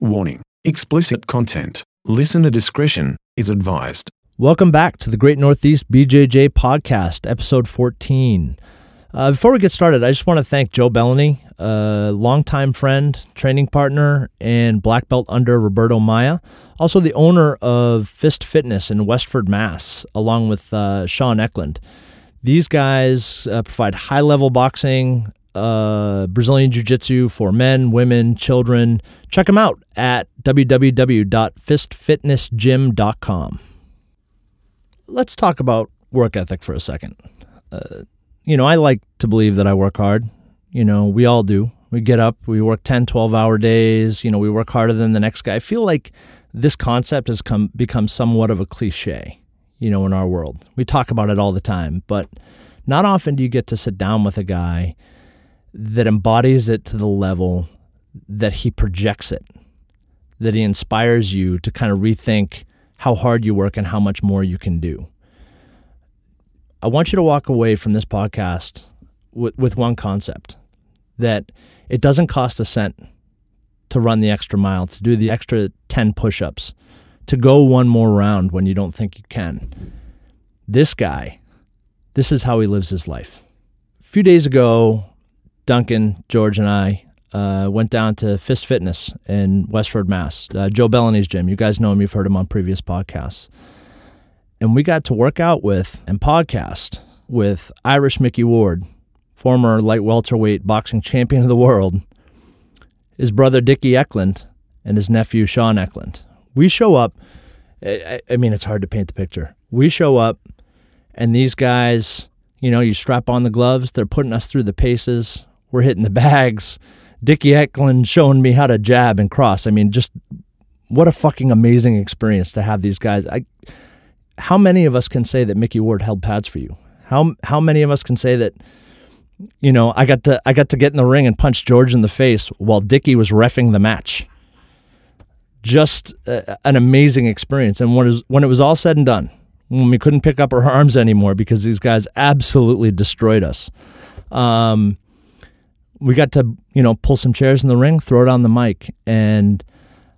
Warning explicit content. Listener discretion is advised. Welcome back to the Great Northeast BJJ Podcast, episode 14. Uh, before we get started, I just want to thank Joe Bellany, a longtime friend, training partner, and black belt under Roberto Maya, also the owner of Fist Fitness in Westford, Mass., along with uh, Sean Eklund. These guys uh, provide high level boxing, uh, Brazilian Jiu Jitsu for men, women, children. Check them out at www.fistfitnessgym.com. Let's talk about work ethic for a second. Uh, you know, I like to believe that I work hard. You know, we all do. We get up, we work 10, 12 hour days, you know, we work harder than the next guy. I feel like this concept has come become somewhat of a cliche, you know, in our world. We talk about it all the time, but not often do you get to sit down with a guy that embodies it to the level that he projects it, that he inspires you to kind of rethink how hard you work and how much more you can do. I want you to walk away from this podcast with, with one concept that it doesn't cost a cent to run the extra mile, to do the extra 10 push ups, to go one more round when you don't think you can. This guy, this is how he lives his life. A few days ago, Duncan, George, and I uh, went down to Fist Fitness in Westford, Mass. Uh, Joe Bellany's gym. You guys know him. You've heard him on previous podcasts. And we got to work out with and podcast with Irish Mickey Ward, former light welterweight boxing champion of the world, his brother Dickie Eklund, and his nephew Sean Eklund. We show up. I, I mean, it's hard to paint the picture. We show up, and these guys, you know, you strap on the gloves. They're putting us through the paces we're hitting the bags. Dickie Eklund showing me how to jab and cross. I mean, just what a fucking amazing experience to have these guys. I, how many of us can say that Mickey Ward held pads for you? How how many of us can say that? You know, I got to I got to get in the ring and punch George in the face while Dickie was refing the match. Just uh, an amazing experience. And when it, was, when it was all said and done, when we couldn't pick up our arms anymore because these guys absolutely destroyed us. Um, we got to you know pull some chairs in the ring, throw it on the mic, and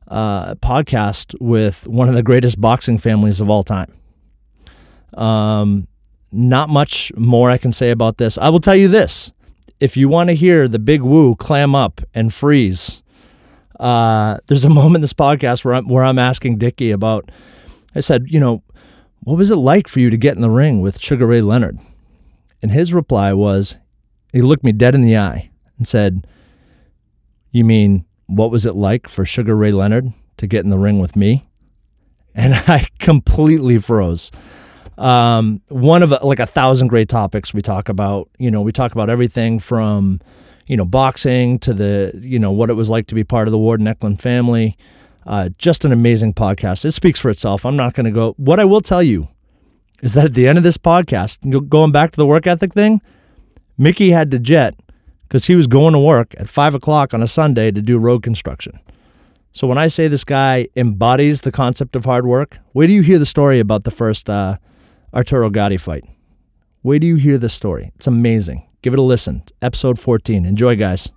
uh, podcast with one of the greatest boxing families of all time. Um, not much more I can say about this. I will tell you this: if you want to hear the big woo clam up and freeze, uh, there's a moment in this podcast where I'm where I'm asking Dickie about. I said, you know, what was it like for you to get in the ring with Sugar Ray Leonard? And his reply was, he looked me dead in the eye and said, You mean, what was it like for Sugar Ray Leonard to get in the ring with me? And I completely froze. Um, one of like a thousand great topics we talk about. You know, we talk about everything from, you know, boxing to the, you know, what it was like to be part of the Ward and Eklund family. Uh, just an amazing podcast. It speaks for itself. I'm not going to go. What I will tell you is that at the end of this podcast, going back to the work ethic thing, Mickey had to jet because he was going to work at five o'clock on a Sunday to do road construction. So when I say this guy embodies the concept of hard work, where do you hear the story about the first uh, Arturo Gatti fight. Where do you hear the story. It's amazing. Give it a listen. episode 14. Enjoy, guys.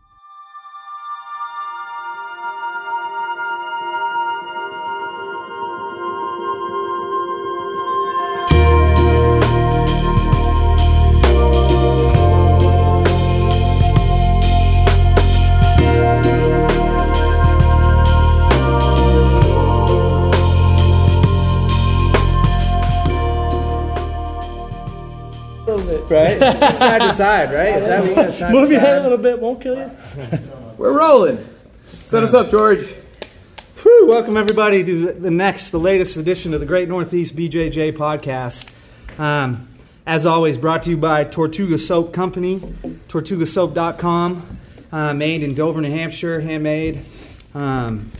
Side to side, right? Is that what side Move to your head a side? little bit, won't kill you. We're rolling. Set us up, George. Whew, welcome everybody to the- the next, the latest edition of the Great Northeast BJJ podcast. Um, as always, brought to you by Tortuga Soap Company, tortugasoap.com, uh, made in Dover, New Hampshire, handmade. Um,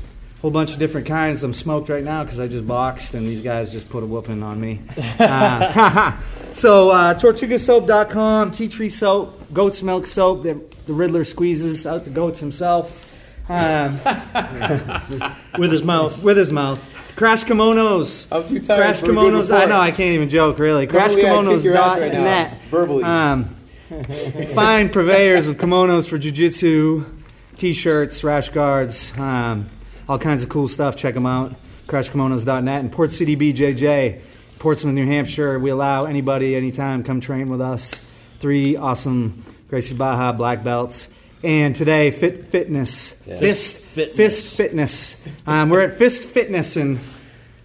whole bunch of different kinds. I'm smoked right now because I just boxed and these guys just put a whooping on me. Uh, so, uh, tortugasoap.com, tea tree soap, goat's milk soap that the Riddler squeezes out the goats himself. Um, With his mouth. with his mouth. Crash kimonos. I'm too tired Crash for a good kimonos. I know I can't even joke really. Crash Normally I'd kimonos kick dot right net. verbally. Um, fine purveyors of kimonos for jiu-jitsu, t-shirts, rash guards. Um, all kinds of cool stuff. Check them out. CrushKimonos.net and Port City BJJ, Portsmouth, New Hampshire. We allow anybody, anytime, come train with us. Three awesome Gracie Barra black belts. And today, Fit Fitness, Fist Fitness. Fist Fitness. Um, we're at Fist Fitness in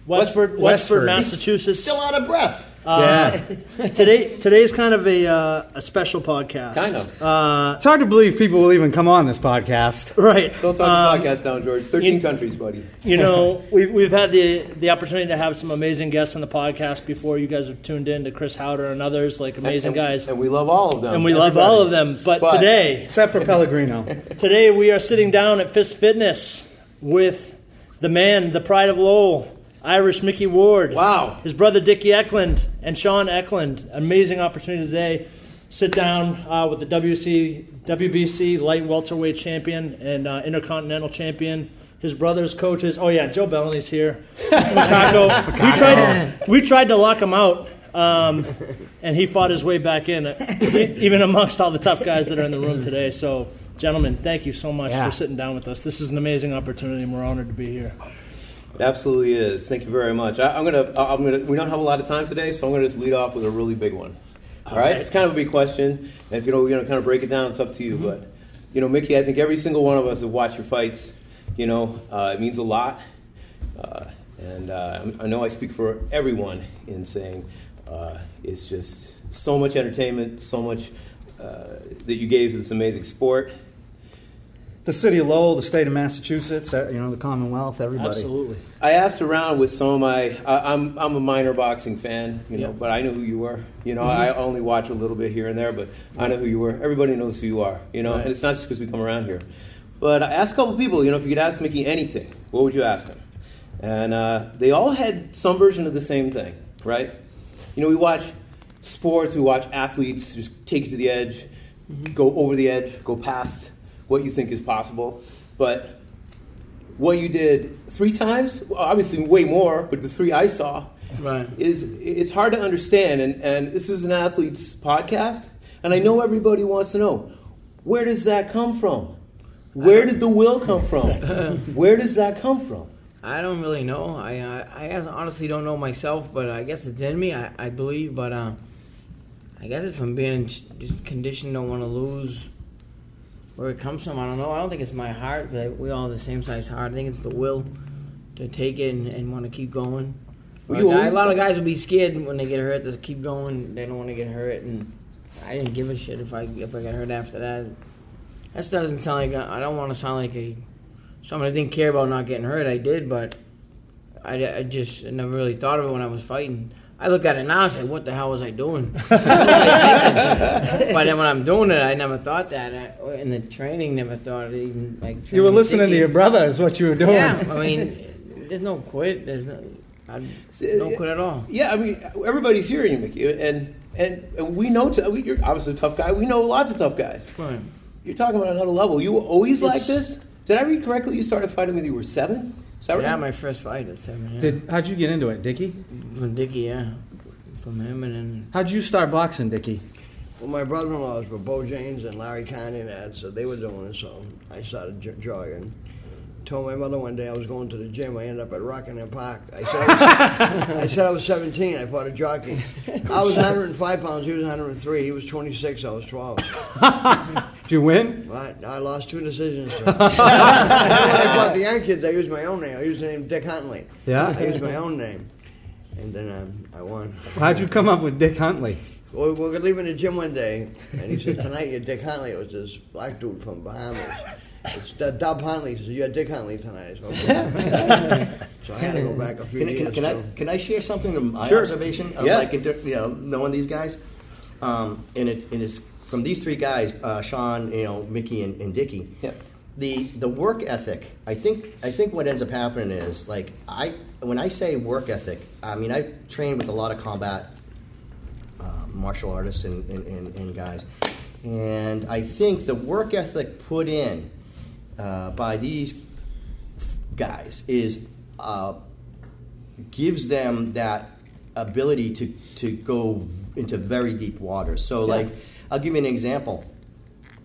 Westford, Westford, Westford. Massachusetts. Still out of breath. Yeah. Today, today's kind of a uh, a special podcast. Kind of. Uh, It's hard to believe people will even come on this podcast. right. Don't talk Um, the podcast down, George. 13 you- countries, buddy. You know, we've, we've had the, the opportunity to have some amazing guests on the podcast before. You guys have tuned in to Chris Hauter and others, like amazing and, guys. And we love all of them. And we love all of them. But, But- today, Except for Pellegrino. today we are sitting down at Fist Fitness with the man, the pride of Lowell, Irish Mickey Ward. Wow. His brother Dickie Eklund and Sean Eklund. Amazing opportunity today. Sit down uh, with the WC, WBC light welterweight champion and uh, intercontinental champion. His brother's coaches. Oh yeah, Joe Bellany's here. Macaco. we tried. We tried to lock him out, um, and he fought his way back in, even amongst all the tough guys that are in the room today. So, gentlemen, thank you so much Yeah. for sitting down with us. This is an amazing opportunity, and we're honored to be here. It absolutely is. Thank you very much. I, I'm gonna. I'm gonna. We don't have a lot of time today, so I'm gonna just lead off with a really big one. All right. right. It's kind of a big question, and if you know, we're gonna kind of break it down. It's up to you, Mm-hmm. but you know, Mickey, I think every single one of us have watched your fights. You know, uh, it means a lot, uh, and uh, I know I speak for everyone in saying uh, it's just so much entertainment, so much uh, that you gave to this amazing sport. The city of Lowell, the state of Massachusetts, uh, you know, the Commonwealth, everybody. Absolutely. I asked around with some of my. I, I'm I'm a minor boxing fan, you know, Yeah. but I know who you were. You know, I only watch a little bit here and there, but I know who you were. Everybody knows who you are. You know, Right. and it's not just because we come around here. But I asked a couple people. You know, if you could ask Mickey anything, what would you ask him? And uh, they all had some version of the same thing, right? You know, we watch sports, we watch athletes just take it to the edge, go over the edge, go past what you think is possible, but what you did three times, well, obviously way more, but the three I saw, Right. is it's hard to understand. And, and this is an athlete's podcast, and I know everybody wants to know where does that come from? Where did the will come from? Where does that come from? I don't really know. I I, I honestly don't know myself, but I guess it's in me. I, I believe, but uh, I guess it's from being just conditioned, don't want to lose. Where it comes from, I don't know. I don't think it's my heart. But we all have the same size heart. I think it's the will to take it and, and want to keep going. Well, A guy- a lot of guys will be scared when they get hurt. They keep going. They don't want to get hurt, and I didn't give a shit if I if I got hurt after that. That doesn't sound like a, I don't want to sound like a someone I didn't care about not getting hurt. I did, but I, I just never really thought of it when I was fighting. I look at it now and say, "What the hell was I doing?" What was I thinking? but then when I'm doing it, I never thought that. I, in the training, never thought it even like. You were training listening to your brother, is what you were doing. Yeah, I mean, there's no quit. There's no, I don't quit at all. Yeah, I mean, everybody's hearing you, Mickey, and and, and we know. T- we, you're obviously a tough guy. We know lots of tough guys. Right. You're talking about another level. You were always like this. Did I read correctly? You started fighting when you were seven. Is that right? Yeah, my first fight at seven. Yeah. Did, how'd you get into it, Dickie? From Dickie, yeah. From him and then How'd you start boxing, Dickie? Well, my brother-in-laws were Bo James and Larry Condon, so they were doing it, so I started j- jogging. Told my mother one day I was going to the gym. I ended up at Rockingham Park. I said I was, I said I was 17. I fought a jockey. I was 105 pounds. He was 103. He was 26. I was 12. Did you win? I, I lost two decisions. when I fought the young kids, I used my own name. I used the name Dick Huntley. Yeah? I used my own name, and then um, I won. How'd you come up with Dick Huntley? Well, we were leaving the gym one day, and he said, "Tonight you're Dick Huntley." It was this black dude from Bahamas. It's uh, Dub Huntley. He says, "You're Dick Huntley tonight." So, okay. so I had to go back a few Can, years. can, can I can I share something from my Sure. observation of Yeah. like inter, you know knowing these guys, um, and it and it's from these three guys, uh, Sean, you know, Mickey, and, and Dickie. Yeah. The the work ethic. I think I think what ends up happening is like I when I say work ethic, I mean I trained with a lot of combat uh, martial artists and, and, and, and guys, and I think the work ethic put in uh, by these guys is uh, gives them that ability to, to go into very deep waters. So, like, I'll give you an example.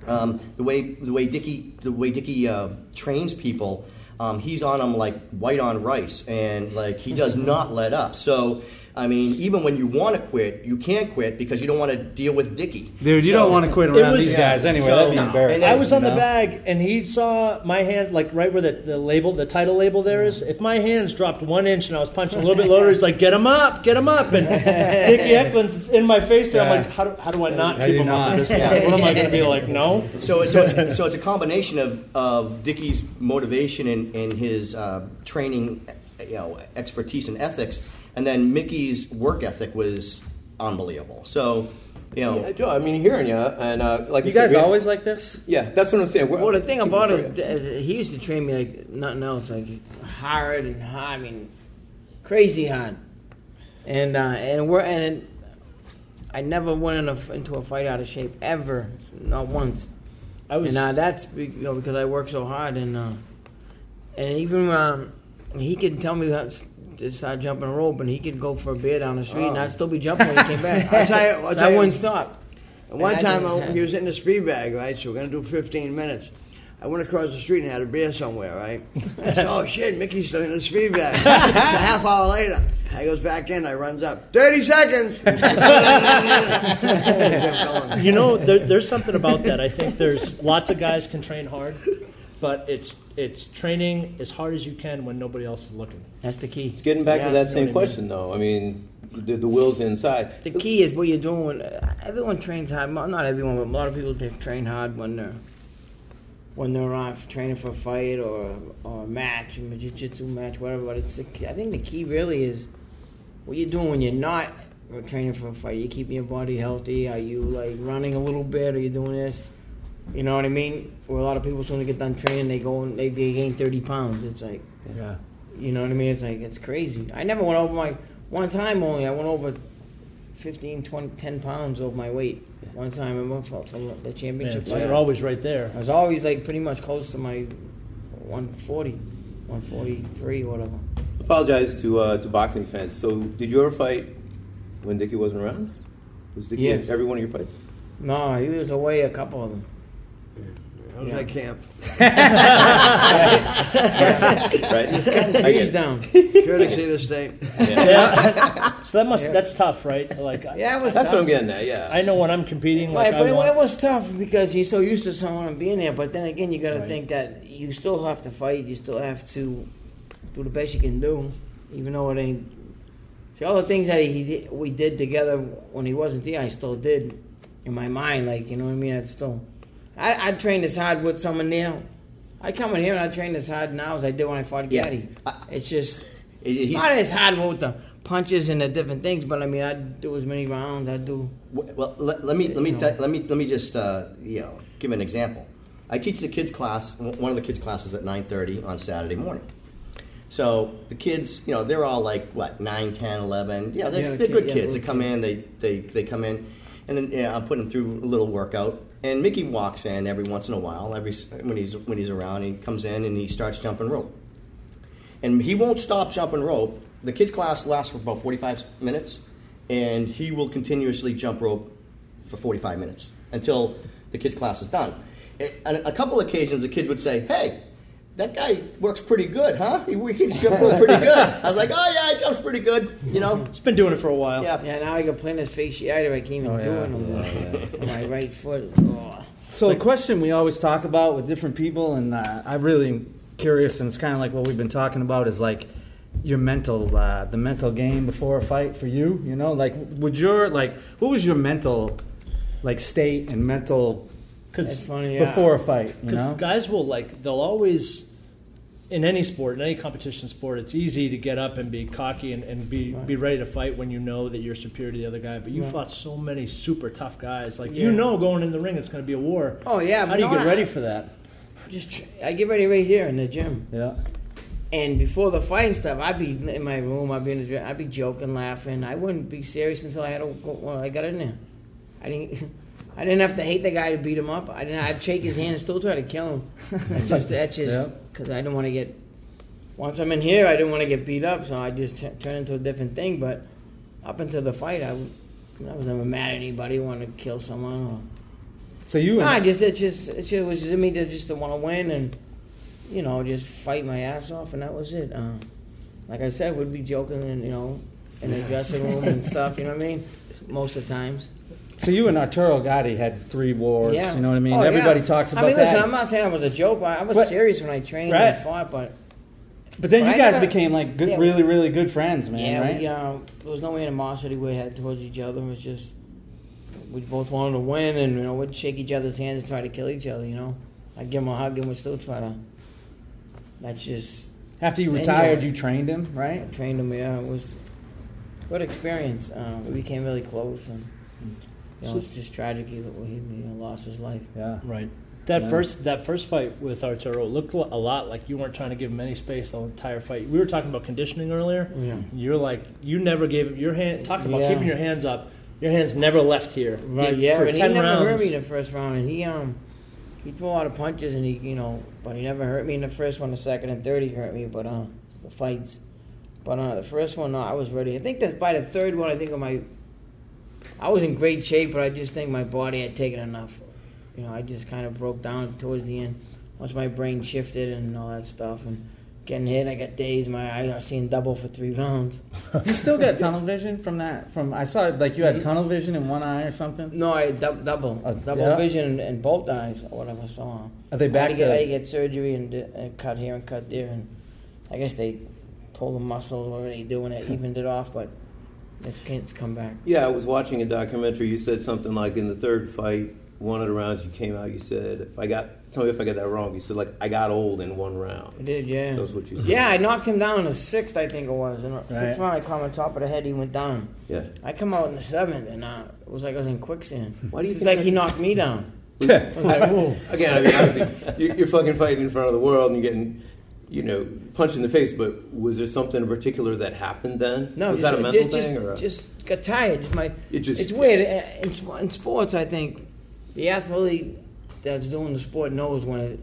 Um, the way the way Dicky the way Dicky uh, trains people, um, he's on them like white on rice, and like he does not let up. So. I mean, even when you want to quit, you can't quit because you don't want to deal with Dicky. Dude, you So- don't want to quit around was- these guys anyway. so- That'd be No. embarrassing. I was on you the bag, and he saw my hand, like right where the, the label, the title label there is. If my hands dropped one inch and I was punching a little bit lower, he's like, "Get him up, get him up!" And Dickie Eklund's in my face there. I'm like, "How do, how do I not How keep do you him up not? at this point? What am I going to be like? No." So, so, it's, so it's a combination of, of Dickie's motivation and, and his uh, training, you know, expertise and ethics, and then Mickey's work ethic was unbelievable. So, you know, Yeah, Joe, I mean, hearing you, and uh, like You I said, guys we- always like this? Yeah, that's what I'm saying. We're- Well, the thing about it it is, he used to train me like nothing else, like hard and hard. I mean, crazy hard. And uh, and we're and I never went in a, into a fight out of shape ever, not once. I was. and uh, that's you know because I work so hard and uh, and even um, he can tell me how to start jumping a rope and he could go for a beer down the street and Oh. I'd still be jumping when he came back. I'll tell you- I'll So tell I you- wouldn't stop. And one And I time just- I, he was in the speed bag, right? So we're gonna do 15 minutes. I went across the street and had a beer somewhere, right? I said, "Oh shit, Mickey's still in the speed bag." it's a half hour later. I goes back in. I runs up. 30 seconds. Kept going. You know, there, there's something about that. I think there's lots of guys can train hard, but it's it's training as hard as you can when nobody else is looking. That's the key. It's getting back Yeah, to that same what I mean. question, though. I mean, the, the will's inside. The key is what you're doing. Uh, Everyone trains hard. Well, Not everyone, but a lot of people they train hard when they're when they're off training for a fight or or a match, a jiu-jitsu match, whatever. But it's the key, I think the key really is what you're doing when you're not training for a fight. You keeping your body healthy. Are you like running a little bit? Are you doing this? You know what I mean? Where a lot of people, as soon as they get done training, they go and they, they gain 30 pounds. It's like, Yeah. you know what I mean? It's like, it's crazy. I never went over my, one time only, I went over 15, 20, 10 pounds over my weight. One time I went for for the Man, championship. so you're always right there. I was always like pretty much close to my 140, 143 or whatever. Apologize to uh, to boxing fans. So, did you ever fight when Dickie wasn't around? Was Dickie Yes. in every one of your fights? No, he was away a couple of them. How's that camp? right? I He's get it. down. Courtesy of the state. Yeah. so that must that's tough, right? Like Yeah, it was That's tough. what I'm getting at. Yeah. I know when I'm competing, like Right, but I it, want, it was tough because you're so used to someone being there. But then again, you got to Right. think that you still have to fight. You still have to do the best you can do, even though it ain't. See, all the things that he did, we did together when he wasn't there, I still did in my mind. Like you know what I mean? I'd still, I I trained as hard with someone now. I come in here and I train as hard now as I did when I fought Yeah. Gatti. It's just he's- not as hard with the punches and the different things, but I mean, I'd do as many rounds. I'd do. Well, let, let me let me te- let me let me just uh, you know give an example. I teach the kids class. One of the kids classes at nine thirty on Saturday morning. So the kids, you know, they're all like what 9, 10, 11. Yeah, they're, Yeah, they're kid- good yeah, kids. They come kid. in, they, they they come in, and then yeah, I'm putting them through a little workout. And Mickey walks in every once in a while. Every when he's when he's around, he comes in and he starts jumping rope. And he won't stop jumping rope. The kids' class lasts for about 45 minutes, and he will continuously jump rope for 45 minutes until the kids' class is done. On a couple occasions, the kids would say, "Hey, that guy works pretty good, huh? He, he can jump pretty good." I was like, "Oh yeah, he jumps pretty good," you know. it's been doing it for a while. Yeah. Yeah, now I can plantar fasciitis. I can't even Oh, do it no more. On my right foot. Oh. So the question we always talk about with different people, and uh, I'm really curious, and it's kind of like what we've been talking about, is like your mental, uh, the mental game before a fight for you. You know, like would your like what was your mental like state and mental It's Because funny, yeah. before a fight? You know, guys will like they'll always in any sport, in any competition sport, it's easy to get up and be cocky and, and be, be ready to fight when you know that you're superior to the other guy. But you Right. fought so many super tough guys. Like Yeah. you know going in the ring it's gonna be a war. Oh yeah, How do you no, get I- ready for that? Just tr- I get ready right here in the gym, yeah. and before the fight and stuff, I'd be in my room. I'd be in the gym. I'd be joking, laughing. I wouldn't be serious until I had to go. Well, I got in there. I didn't. I didn't have to hate the guy to beat him up. I didn't. I'd shake his hand and still try to kill him. That's just that's just because I didn't want to get. Once I'm in here, I didn't want to get beat up, so I just t- turned into a different thing. But up until the fight, I was never mad at anybody. Want to kill someone or So you No, I and just it just it just was just me to just to want to win and you know, just fight my ass off, and that was it. Uh, like I said, we'd be joking, and you know, in the dressing room and stuff. You know what I mean? Most of the times. So you and Arturo Gatti had three wars. Yeah. You know what I mean? Oh, yeah. Everybody talks about that. I mean, that. listen, I'm not saying it was a joke. I was But- serious when I trained Right. and fought, but but then but you I guys never- became like good, Yeah, really, really good friends, man. yeah, right? we, uh, there was no animosity we had towards each other. It was just we both wanted to win, and you know, we'd shake each other's hands and try to kill each other. You know, I'd give him a hug, and we'd still try to. That's just After you retired, you- you trained him, right? I trained him. Yeah, it was good experience. Uh, we became really close, and you know, So- it's just tragic that he you know, lost his life. Yeah. Right. That Yeah. first that first fight with Arturo looked a lot like you weren't trying to give him any space the entire fight. We were talking about conditioning earlier. Yeah. You're like you never gave him your hand. Talking about Yeah. keeping your hands up. Your hands never left here. Right, yeah, for and he ten never rounds. hurt me in the first round, and he um he threw a lot of punches, and he you know, but he never hurt me in the first one. The second and third, he hurt me, but uh, the fights. But uh, the first one, no, I was ready. I think that by the third one, I think of my, I was in great shape, but I just think my body had taken enough. You know, I just kind of broke down towards the end. Once my brain shifted and all that stuff, and getting hit, I got dazed. My eyes, I was seeing double for three rounds. You still got tunnel vision from that? From I saw like you had Mhm. tunnel vision in one eye or something. No, I dou- double, Uh, double yeah. vision in both eyes or whatever. So. Are they I back get, I had to to? get surgery and, and cut here and cut there, and I guess they pull the muscles. They doing? It evened it off, but it's it's come back. Yeah, I was watching a documentary. You said something like in the third fight, one of the rounds you came out, you said, if I got, tell me if I got that wrong. You said, like, I got old in one round. I did, yeah. So that's what you said. yeah, I knocked him down in the sixth, I think it was. In the Right. sixth round, I caught him on top of the head. He went down. Yeah. I come out in the seventh, and uh, it was like I was in quicksand. Why do you it's think like that- he knocked me down. I was like, "Whoa." Again, I mean, obviously, you're, you're fucking fighting in front of the world and you're getting, you know, punched in the face. But was there something in particular that happened then? No, was just, that a mental just, thing just, or? A, just got tired. My, it just it's weird Uh, in, in sports. I think the athlete that's doing the sport knows when it,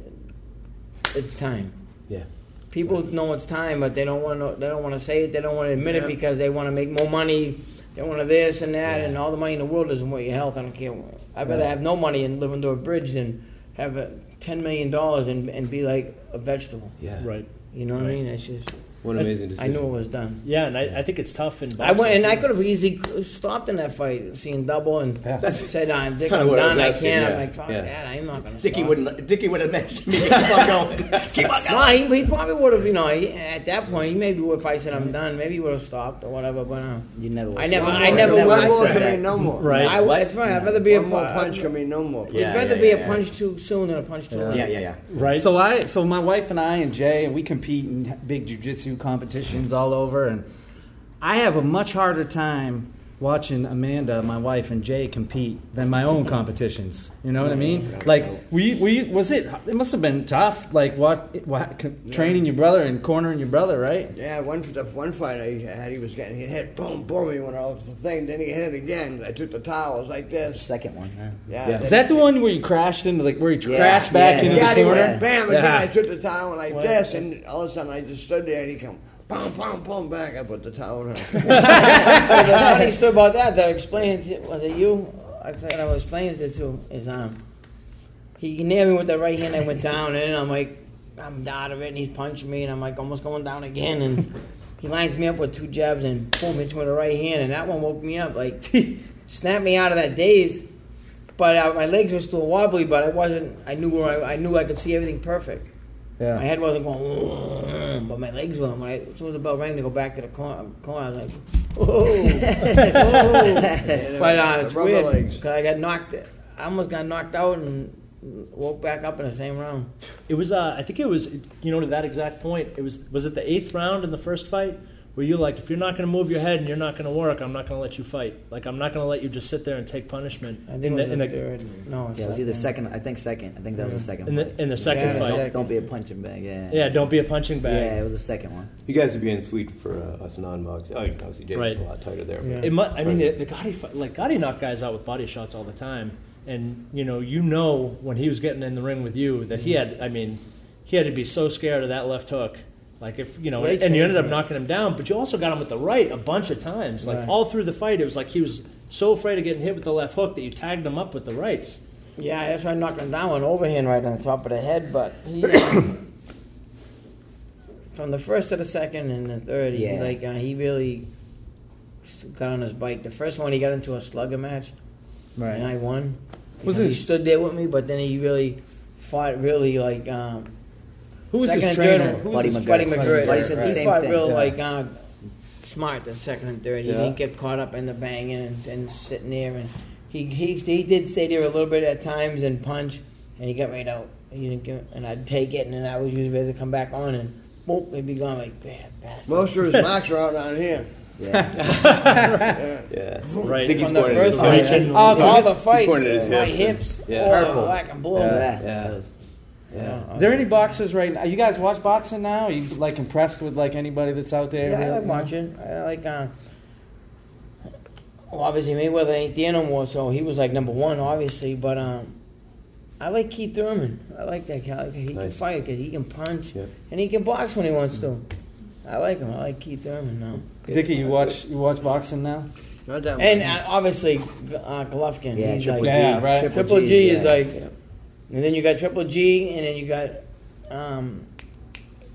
it's time. Yeah. People know it's time, but they don't want to. They don't want to say it. They don't want to admit Yeah. it because they want to make more money. They want to this and that, Yeah. and all the money in the world doesn't want your health. I don't care. I'd rather Right. have no money and live under a bridge than have a ten million dollars and, and be like a vegetable. Yeah. Right. You know what I Right. mean? It's just. What an amazing I decision. knew it was done. Yeah, and I, I think it's tough in boxing. I went and I too. could have easily stopped in that fight, seeing double and Yeah. said, "I'm Dick, kinda I'm what I was done. I asking, can't." yeah, I'm like, "Fuck yeah. that! I'm not gonna." Dickie stop. wouldn't. Dickie would have mentioned me. Keep on going. Keep on going. No, he, he probably would have. You know, he, at that point, he maybe would. If I said I'm done, maybe he would have stopped or whatever. But uh, You never. I never- One I never One was- more I can said mean no more. Right. I, What? that's right. I'd rather be a One more pu- punch can mean no more. Yeah. I'd rather be yeah. a punch too soon than a punch too late. Yeah, yeah, yeah. right. So I, so my wife and I and Jay, and we compete in big jujitsu competitions all over, and I have a much harder time watching Amanda, my wife, and Jay compete than my own competitions. You know what I mean? Like, we, we was it? It must have been tough. Like, what, what training your brother and cornering your brother, right? Yeah, one the one fight I had, he was getting hit, hit, boom, boom, he went off the thing. Then he hit it again. I took the towels like The this. second one. Huh? Yeah. Yeah. Is that the one where you crashed into like where you Yeah, crashed back yeah, into Yeah, the he corner? went bam again. Yeah. I took the towel like What? this, and all of a sudden I just stood there, and he come, boom, boom, boom, back. I put the towel. But the funny story about that, I explained it. Was it you? I forgot I was explaining it to. Is um, he nailed me with the right hand. I went down, and I'm like, I'm out of it, and he's punching me, and I'm like almost going down again, and he lines me up with two jabs and boom, hits me with the right hand, and that one woke me up, like snapped me out of that daze. But uh, my legs were still wobbly, but I wasn't. I knew where I, I knew I could see everything perfect. My head wasn't going, but my legs were. When I, as soon as the bell rang to go back to the corner, corner I was like, whoa, whoa. But uh, it's Rubber weird legs. because I got knocked. I almost got knocked out and woke back up in the same round. It was. Uh, I think it was. You know, to that exact point. It was. Was it the eighth round in the first fight where you like, if you're not going to move your head and you're not going to work, I'm not going to let you fight. Like, I'm not going to let you just sit there and take punishment. I think in it the, was in the the, third. No, Yeah, it was either second. I think second. I think that was the second. in the, fight. in the second Yeah, the fight. second. Don't be a punching bag. Yeah. Yeah, don't be a punching bag. Yeah, it was the second one. You guys are being sweet for uh, us non-boxing. Oh, obviously Jay's Right. a lot tighter there. Yeah. It mu I mean, the, the Gatti fight, like Gatti knocked guys out with body shots all the time, and you know, you know when he was getting in the ring with you that he had. I mean, he had to be so scared of that left hook. Like if you know, Great and you ended up for knocking him down, but you also got him with the right a bunch of times. Like Right. all through the fight, it was like he was so afraid of getting hit with the left hook that you tagged him up with the rights. Yeah, that's why I knocked him down. An overhand right on the top of the head, but he, uh, from the first to the second and the third, he Yeah. like uh, he really got on his bike. The first one he got into a slugger match, right? and I won. Was Because it- he stood there with me, but then he really fought really like um, Who was second his and trainer? third. Who was Buddy his McGirt. Buddy trainer? Buddy said the he same fought thing. real Yeah. like uh, smart the second and third. He Yeah. didn't get caught up in the banging and, and sitting there. And he, he he did stay there a little bit at times and punch, and he got right out. He didn't give, and I'd take it, and then I was usually ready to come back on, and boom, he'd be gone like bad bastard. Most of his marks are out on here. Yeah. Yeah. Right. I think he's From the pointing at his first hips. fight, all, all the fights, pointing at his my hips. hips, Yeah. all Purple. black and blue. Yeah. Yeah. Yeah. Are there any boxers right now? You guys watch boxing now? Are you like impressed with like anybody that's out there? Yeah, I real- like watching. I like. Uh, well, obviously Mayweather ain't there no more, so he was like number one, obviously. But um, I like Keith Thurman. I like that guy. Like, he can fight because he can punch Yeah. and he can box when he wants to. I like him. I like Keith Thurman now. Dickie, you watch you watch boxing now? Not that And uh, obviously uh, Golovkin. Yeah, he's Triple like, G. Yeah, right. Triple, G, G, is yeah. like, and then you got Triple G, and then you got um,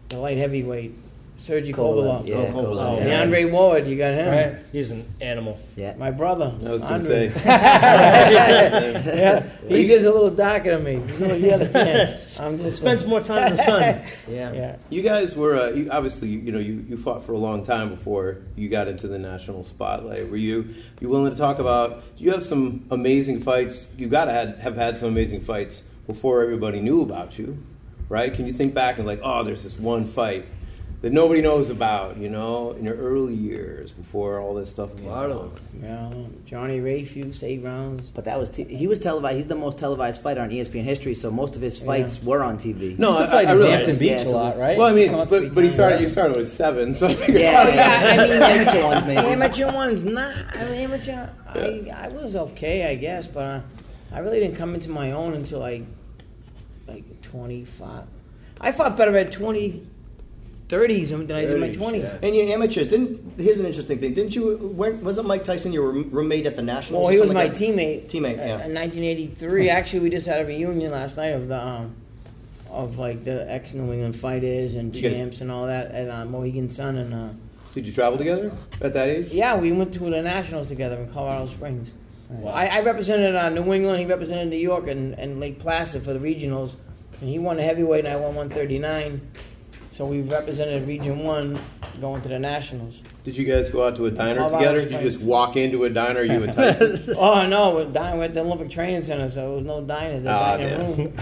the light heavyweight, Sergey Kovalev, Kovalev. yeah, Oh, Kovalev, Kovalev. And yeah. Andre Ward, you got him. Right. He's an animal. Yeah. My brother. I was going to say. yeah, he's just a little darker than me. He's a little yellow tan. I'm just Spends more time in the sun. yeah. Yeah. You guys were uh, you, obviously you, you know you, you fought for a long time before you got into the national spotlight. Were you you willing to talk about? You have some amazing fights. You got to had, have had some amazing fights before everybody knew about you, right? Can you think back and like, oh, there's this one fight that nobody knows about, you know, in your early years before all this stuff came A lot of out. Yeah, Johnny Rayfuse, eight rounds. But that was t- he was televised. He's the most televised fighter on ESPN history. So most of his fights were on TV. No, Used to I, fight I in really. Hampton Beach yeah, a lot, right? Well, I mean, but, but he started. You started with seven, so I figured- Yeah, yeah, I mean, amateur ones maybe. Amateur ones, not. I mean, amateur. I, I was okay, I guess, but uh, I really didn't come into my own until like like 25. I fought better at 20, 30s than I did in my 30s, 20s. yeah. And you amateurs didn't. Here's an interesting thing. Didn't you? When, wasn't Mike Tyson your room- roommate at the Nationals? Well, or he was something my like that? teammate. Teammate, uh, yeah. In 1983, actually, we just had a reunion last night of the um, of like the ex New England fighters and You guys- champs and all that at uh, Mohegan Sun and. Uh, Did you travel together at that age? Yeah, we went to the nationals together in Colorado Springs. I, I represented uh, New England. He represented New York and, and Lake Placid for the regionals, and he won the heavyweight, and I won 139. So we represented Region One going to the nationals. Did you guys go out to a diner Colorado together? Did you just walk into a diner? You and Tyson? Oh no, we're, di- we're at the Olympic Training Center, so it was no diner. The Ah, diner damn. room.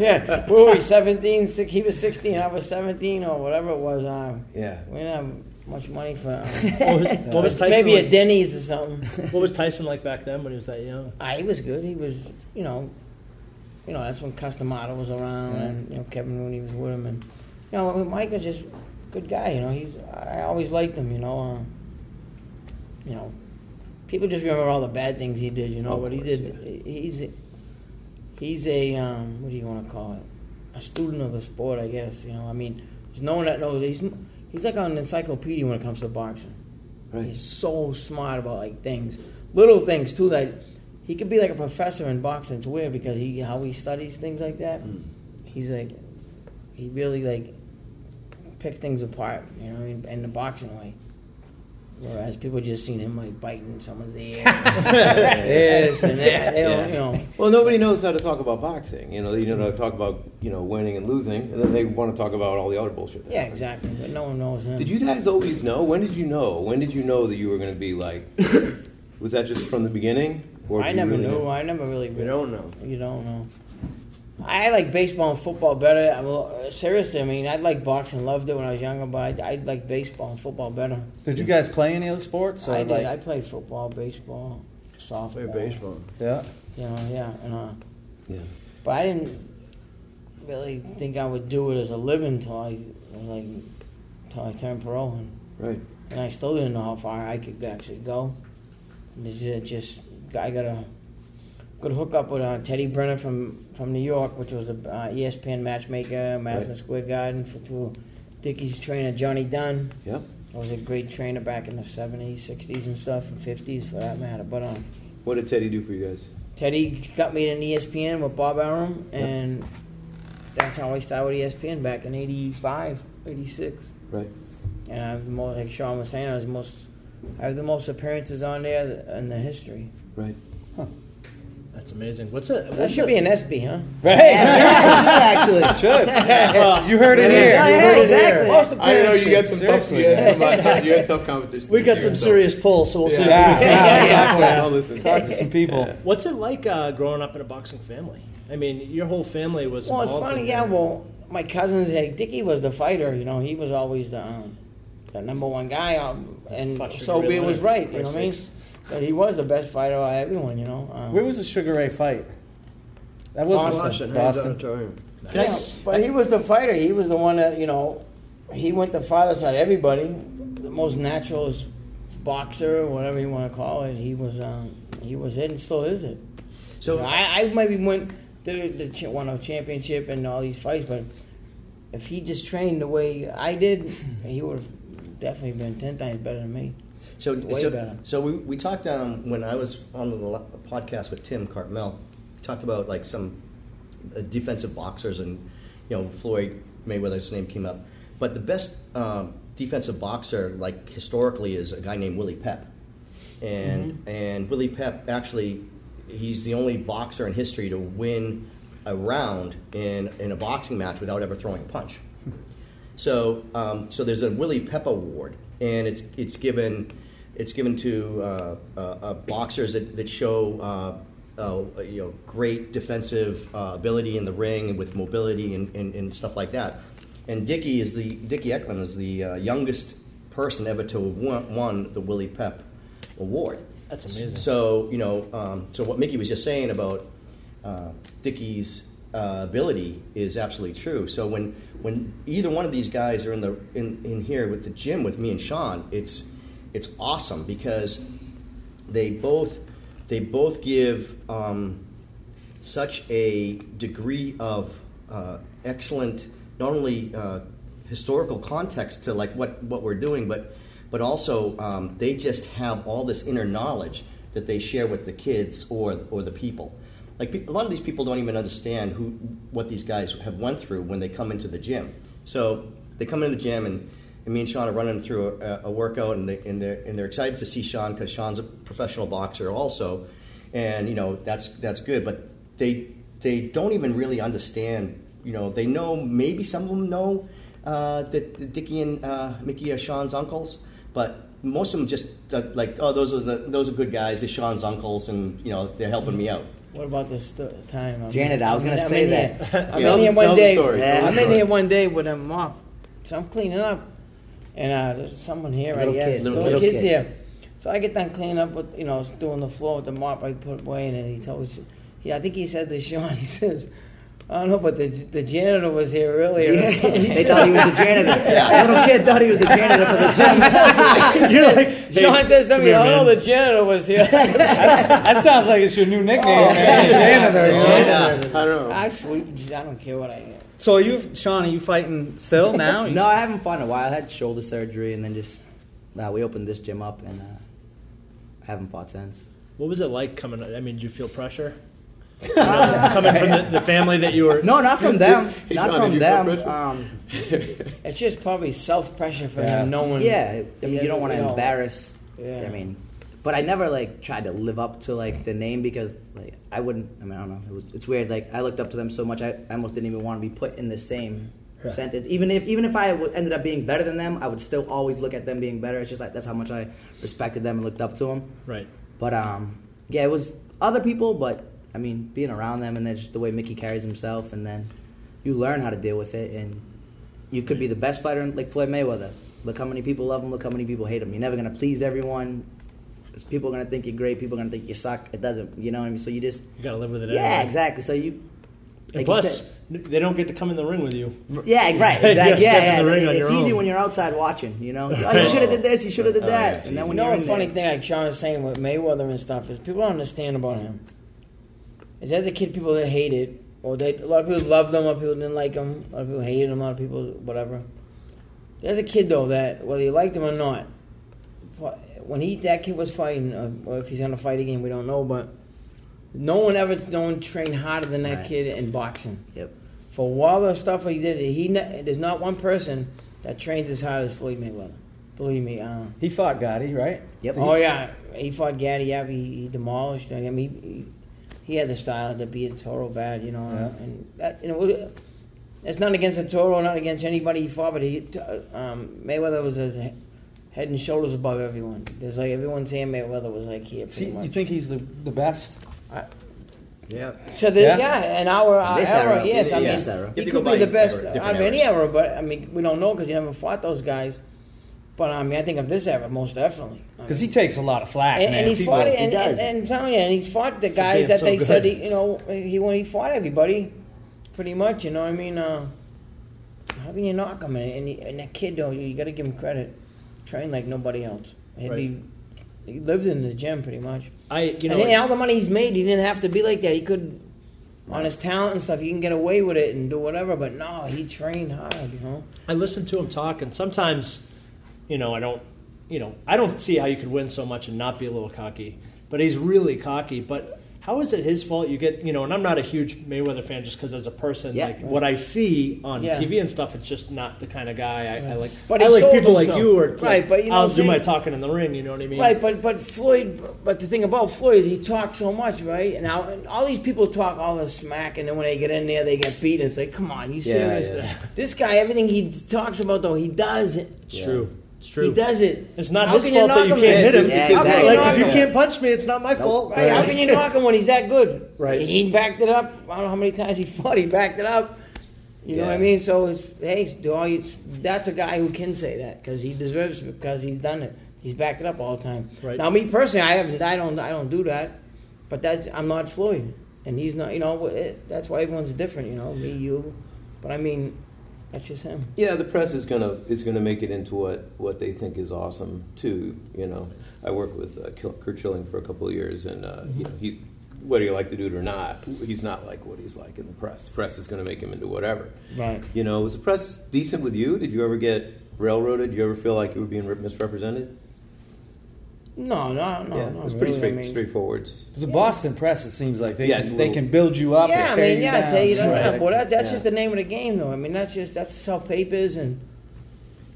yeah, we were 17. Six, he was 16. I was 17 or whatever it was. Um, yeah. we didn't have much money for um, What was, what was Tyson maybe like? a Denny's or something. What was Tyson like back then when he was that young? Ah, he was good. He was, you know, you know that's when Cus D'Amato was around, and you know Kevin Rooney was with him, and you know Mike was just a good guy. You know, he's I always liked him. You know, uh, you know, people just remember all the bad things he did. You know, Of but he course, did. He's he's a um, what do you want to call it? A student of the sport, I guess. You know, I mean, there's no one that knows. He's he's like an encyclopedia when it comes to boxing. Right. He's so smart about like things, little things too. That he could be like a professor in boxing. It's weird because he how he studies things like that. Mm. He's like, he really like picks things apart. You know, in, in the boxing way. Whereas people just seen him like biting someone's ear, this and that. They don't, you know. Well, nobody knows how to talk about boxing. You know, they know how to talk about you know winning and losing, and then they want to talk about all the other bullshit. Yeah, exactly. But no one knows him. Did you guys always know? When did you know? When did you know that you were going to be like? was that just from the beginning? Or I did you never really knew. know? I never really. We don't know. You don't know. I like baseball and football better. I will, uh, seriously, I mean, I like boxing, loved it when I was younger, but I, I like baseball and football better. Did you guys play any other sports? or, I did. like- I played football, baseball, softball. Play baseball. yeah. You know, yeah, and uh, Yeah. but I didn't really think I would do it as a living until I like until I turned pro, and, Right. and I still didn't know how far I could actually go. And it's just I got a good hookup with uh, Teddy Brenner from from New York, which was a uh, ESPN matchmaker, Madison Right. Square Garden for to Dickie's trainer Johnny Dunn. Yep. I was a great trainer back in the '70s, '60s, and stuff, and '50s for that matter. But um, What did Teddy do for you guys? Teddy got me in ESPN with Bob Arum, and that's how I started with ESPN back in 85, 86. Right. And I have the most, like Sean was saying, I was most, I have the most appearances on there in the history. Right. That's amazing. What's it? That should be an ESPY, huh? Right, actually. you heard it here. Yeah, You yeah, heard it here. I don't know. You got some tough. You had some. Uh, tough, you had tough competition. We got year, some so- serious polls, so we'll see. Yeah, if we yeah, can- exactly. I'll listen. Talk to some people. What's it like uh, growing up in a boxing family? I mean, your whole family was. Well, it's involved funny, yeah. Well, my cousins, hey, Dickie was the fighter. You know, he was always the, um, the number one guy, um, and Fought so Ray it was right. You know what I mean? Six. But he was the best fighter out of everyone. You know. Um, Where was the Sugar Ray fight? That was Boston. Boston, Boston. Hynes Auditorium. Yeah, but he was the fighter. He was the one that you know. He went the farthest out of everybody. The most natural boxer, whatever you want to call it. He was. Um, he was it, and still is it. So You know, I, I maybe went to the, the won a championship and all these fights, but if he just trained the way I did, he would have definitely been ten times better than me. So, Way so, better. so we, we talked um, when I was on the podcast with Tim Cartmel. We talked about like some uh, defensive boxers, and you know Floyd Mayweather's name came up. But the best um, defensive boxer, like historically, is a guy named Willie Pep, and Mm-hmm. and Willie Pep actually, he's the only boxer in history to win a round in in a boxing match without ever throwing a punch. So, um, so there's a Willie Pep Award, and it's it's given it's given to uh, uh, uh, boxers that, that show uh, uh, you know great defensive uh, ability in the ring and with mobility and, and, and stuff like that. And Dickie is the Dickie Eklund is the uh, youngest person ever to have won, won the Willie Pep Award. That's amazing. So you know, um, so what Mickey was just saying about uh, Dickie's uh, ability is absolutely true. So when when either one of these guys are in the in, in here with the gym with me and Sean, it's it's awesome because they both they both give um, such a degree of uh, excellent not only uh, historical context to like what, what we're doing, but but also um, they just have all this inner knowledge that they share with the kids or or the people. Like a lot of these people don't even understand who what these guys have went through when they come into the gym. So they come into the gym and, and me and Sean are running through a, a workout and, they, and, they're, and they're excited to see Sean because Sean's a professional boxer also, and you know that's that's good. But they they don't even really understand. You know they know maybe some of them know uh, that Dickie and uh, Mickey are Sean's uncles, but most of them just uh, like oh those are the those are good guys. They're Sean's uncles, and you know they're helping me out. What about this st- time? I'm- Janet, I was gonna say that. I'm Tell in here one day. story, tell the I'm in here one day with a mop, so I'm cleaning up, and uh, there's someone here. Little I guess kid, little, little kids kid. here. So I get done cleaning up with you know doing the floor with the mop. I put away, and then he told me, yeah, I think he said to Sean, he says. I don't know, but the the janitor was here earlier. or something." He they thought he was the janitor. The little kid thought he was the janitor for the gym. You're like, hey, Sean says come something. I don't know, the janitor was here. That sounds like it's your new nickname, man. Janitor. Janitor. I don't know. I sweep. I don't care what I get. So are you, Sean? Are you fighting still now? no, I haven't fought in a while. I had shoulder surgery and then just uh, we opened this gym up and uh, I haven't fought since. What was it like coming? I mean, did you feel pressure coming from the, the family that you were? No, not from them. Hey, not Sean, from did you feel them. Um, It's just probably self pressure for Yeah. him knowing. yeah, I mean, Yeah, you don't want to embarrass. Yeah. I mean, but I never like tried to live up to like the name because like I wouldn't. I mean, I don't know. It was, it's weird. Like I looked up to them so much, I, I almost didn't even want to be put in the same Yeah. sentence. Even if even if I w- ended up being better than them, I would still always look at them being better. It's just like that's how much I respected them and looked up to them. Right. But um, yeah, it was other people, but I mean, being around them and then just the way Mickey carries himself, and then you learn how to deal with it, and you could be the best fighter like Floyd Mayweather. Look how many people love him. Look how many people hate him. You're never gonna please everyone. 'Cause people are gonna think you're great. People are gonna think you suck. It doesn't. You know what I mean? So you just You got to live with it. yeah, anyway. exactly. So you. Like you plus, said- they don't get to come in the ring with you. yeah, right, exactly. Yeah, step in yeah. the ring It- on it's easy own. when you're outside watching. You know, oh, he should have did this. He should have did Oh, yeah, that. it's and then when You know you're a funny there, thing like Sean was saying with Mayweather and stuff is people don't understand about him. Is as a kid people that hated or they a lot of people loved him, a lot of people didn't like him, a lot of people hated him, a lot of people whatever. There's a kid though that whether you liked him or not, when he that kid was fighting, uh, or if he's gonna fight again, we don't know, but no one ever no one trained harder than that Right. kid in boxing. Yep. for all the stuff he did, he ne- there's not one person that trains as hard as Floyd Mayweather. Believe me. Uh, He fought Gatti, right? Yep. oh yeah, he fought Gatti. Yeah, he, he demolished him. I mean, he, he had the style to be Arturo bad, you know. Yeah. And that, you know, it's not against Toro, not against anybody he fought, but he um, Mayweather was a head and shoulders above everyone. There's like everyone saying Mayweather was like here. See, Pretty much. you think he's the the best? Yeah. So the, Yeah? yeah? in our, our This era, era. yes, I Yeah. mean, This era. he You have to could go be the best different out of any eras. era, but I mean, we don't know because he never fought those guys. But I mean, I think of this era most definitely. I Because mean, he takes a lot of flack, and, man. and he's People- fought it, he and, does. and, and I'm telling you, and he's fought the guys being that so they said, good. he, you know, he when he fought everybody, pretty much. You know, what I mean, uh, how can you knock him? And, and, he, and that kid, though, you got to give him credit. Trained like nobody else. He'd be, he lived in the gym pretty much. I you know and, then all the money he's made, he didn't have to be like that. He could, on his talent and stuff, he can get away with it and do whatever. But no, he trained hard. You know. I listen to him talk, and sometimes, you know, I don't, you know, I don't see how you could win so much and not be a little cocky. But he's really cocky. But how is it his fault? You get, you know, and I'm not a huge Mayweather fan just because as a person, Yeah. like what I see on Yeah. TV and stuff, it's just not the kind of guy I, I like. But I like sold people like you, or Right, but you know I'll what do my talking in the ring. You know what I mean? Right, but but Floyd, but the thing about Floyd is he talks so much, right? And now and all these people talk all this smack, and then when they get in there, they get beat. It's like, come on, you Yeah, serious? yeah. This guy, everything he talks about, though, he does it. It's true. It's true. He does it. It's not How his can fault that knock you him? can't hit him. Yeah, How can exactly. you Like knock if you him? can't punch me, it's not my fault. Right, How can you knock him when he's that good? Right. He backed it up. I don't know how many times he fought. He backed it up. You know what I Yeah. mean? So it's hey, do all you, that's a guy who can say that because he deserves it because he's done it. He's backed it up all the time. Right. Now, me personally, I haven't. I don't. I don't do that. But that's I'm not Floyd, and he's not. You know, it, that's why everyone's different. You know, me, you. But I mean, that's just him. Yeah, the press is gonna is gonna make it into what, what they think is awesome too. You know, I worked with uh, Curt Schilling for a couple of years, and uh, you know he, whether you like the dude or not, he's not like what he's like in the press. The press is gonna make him into whatever. Right. You know, was the press decent with you? Did you ever get railroaded? Did you ever feel like you were being misrepresented? No, no, no. yeah, not it was pretty really. straight, I mean, straightforward. The Boston press, it seems like they Yeah, it's can, they little- can build you up. Yeah, or I mean, you yeah, down. tell you that. Right. Well, that, that's Yeah. just the name of the game, though. I mean, that's just that's how papers and.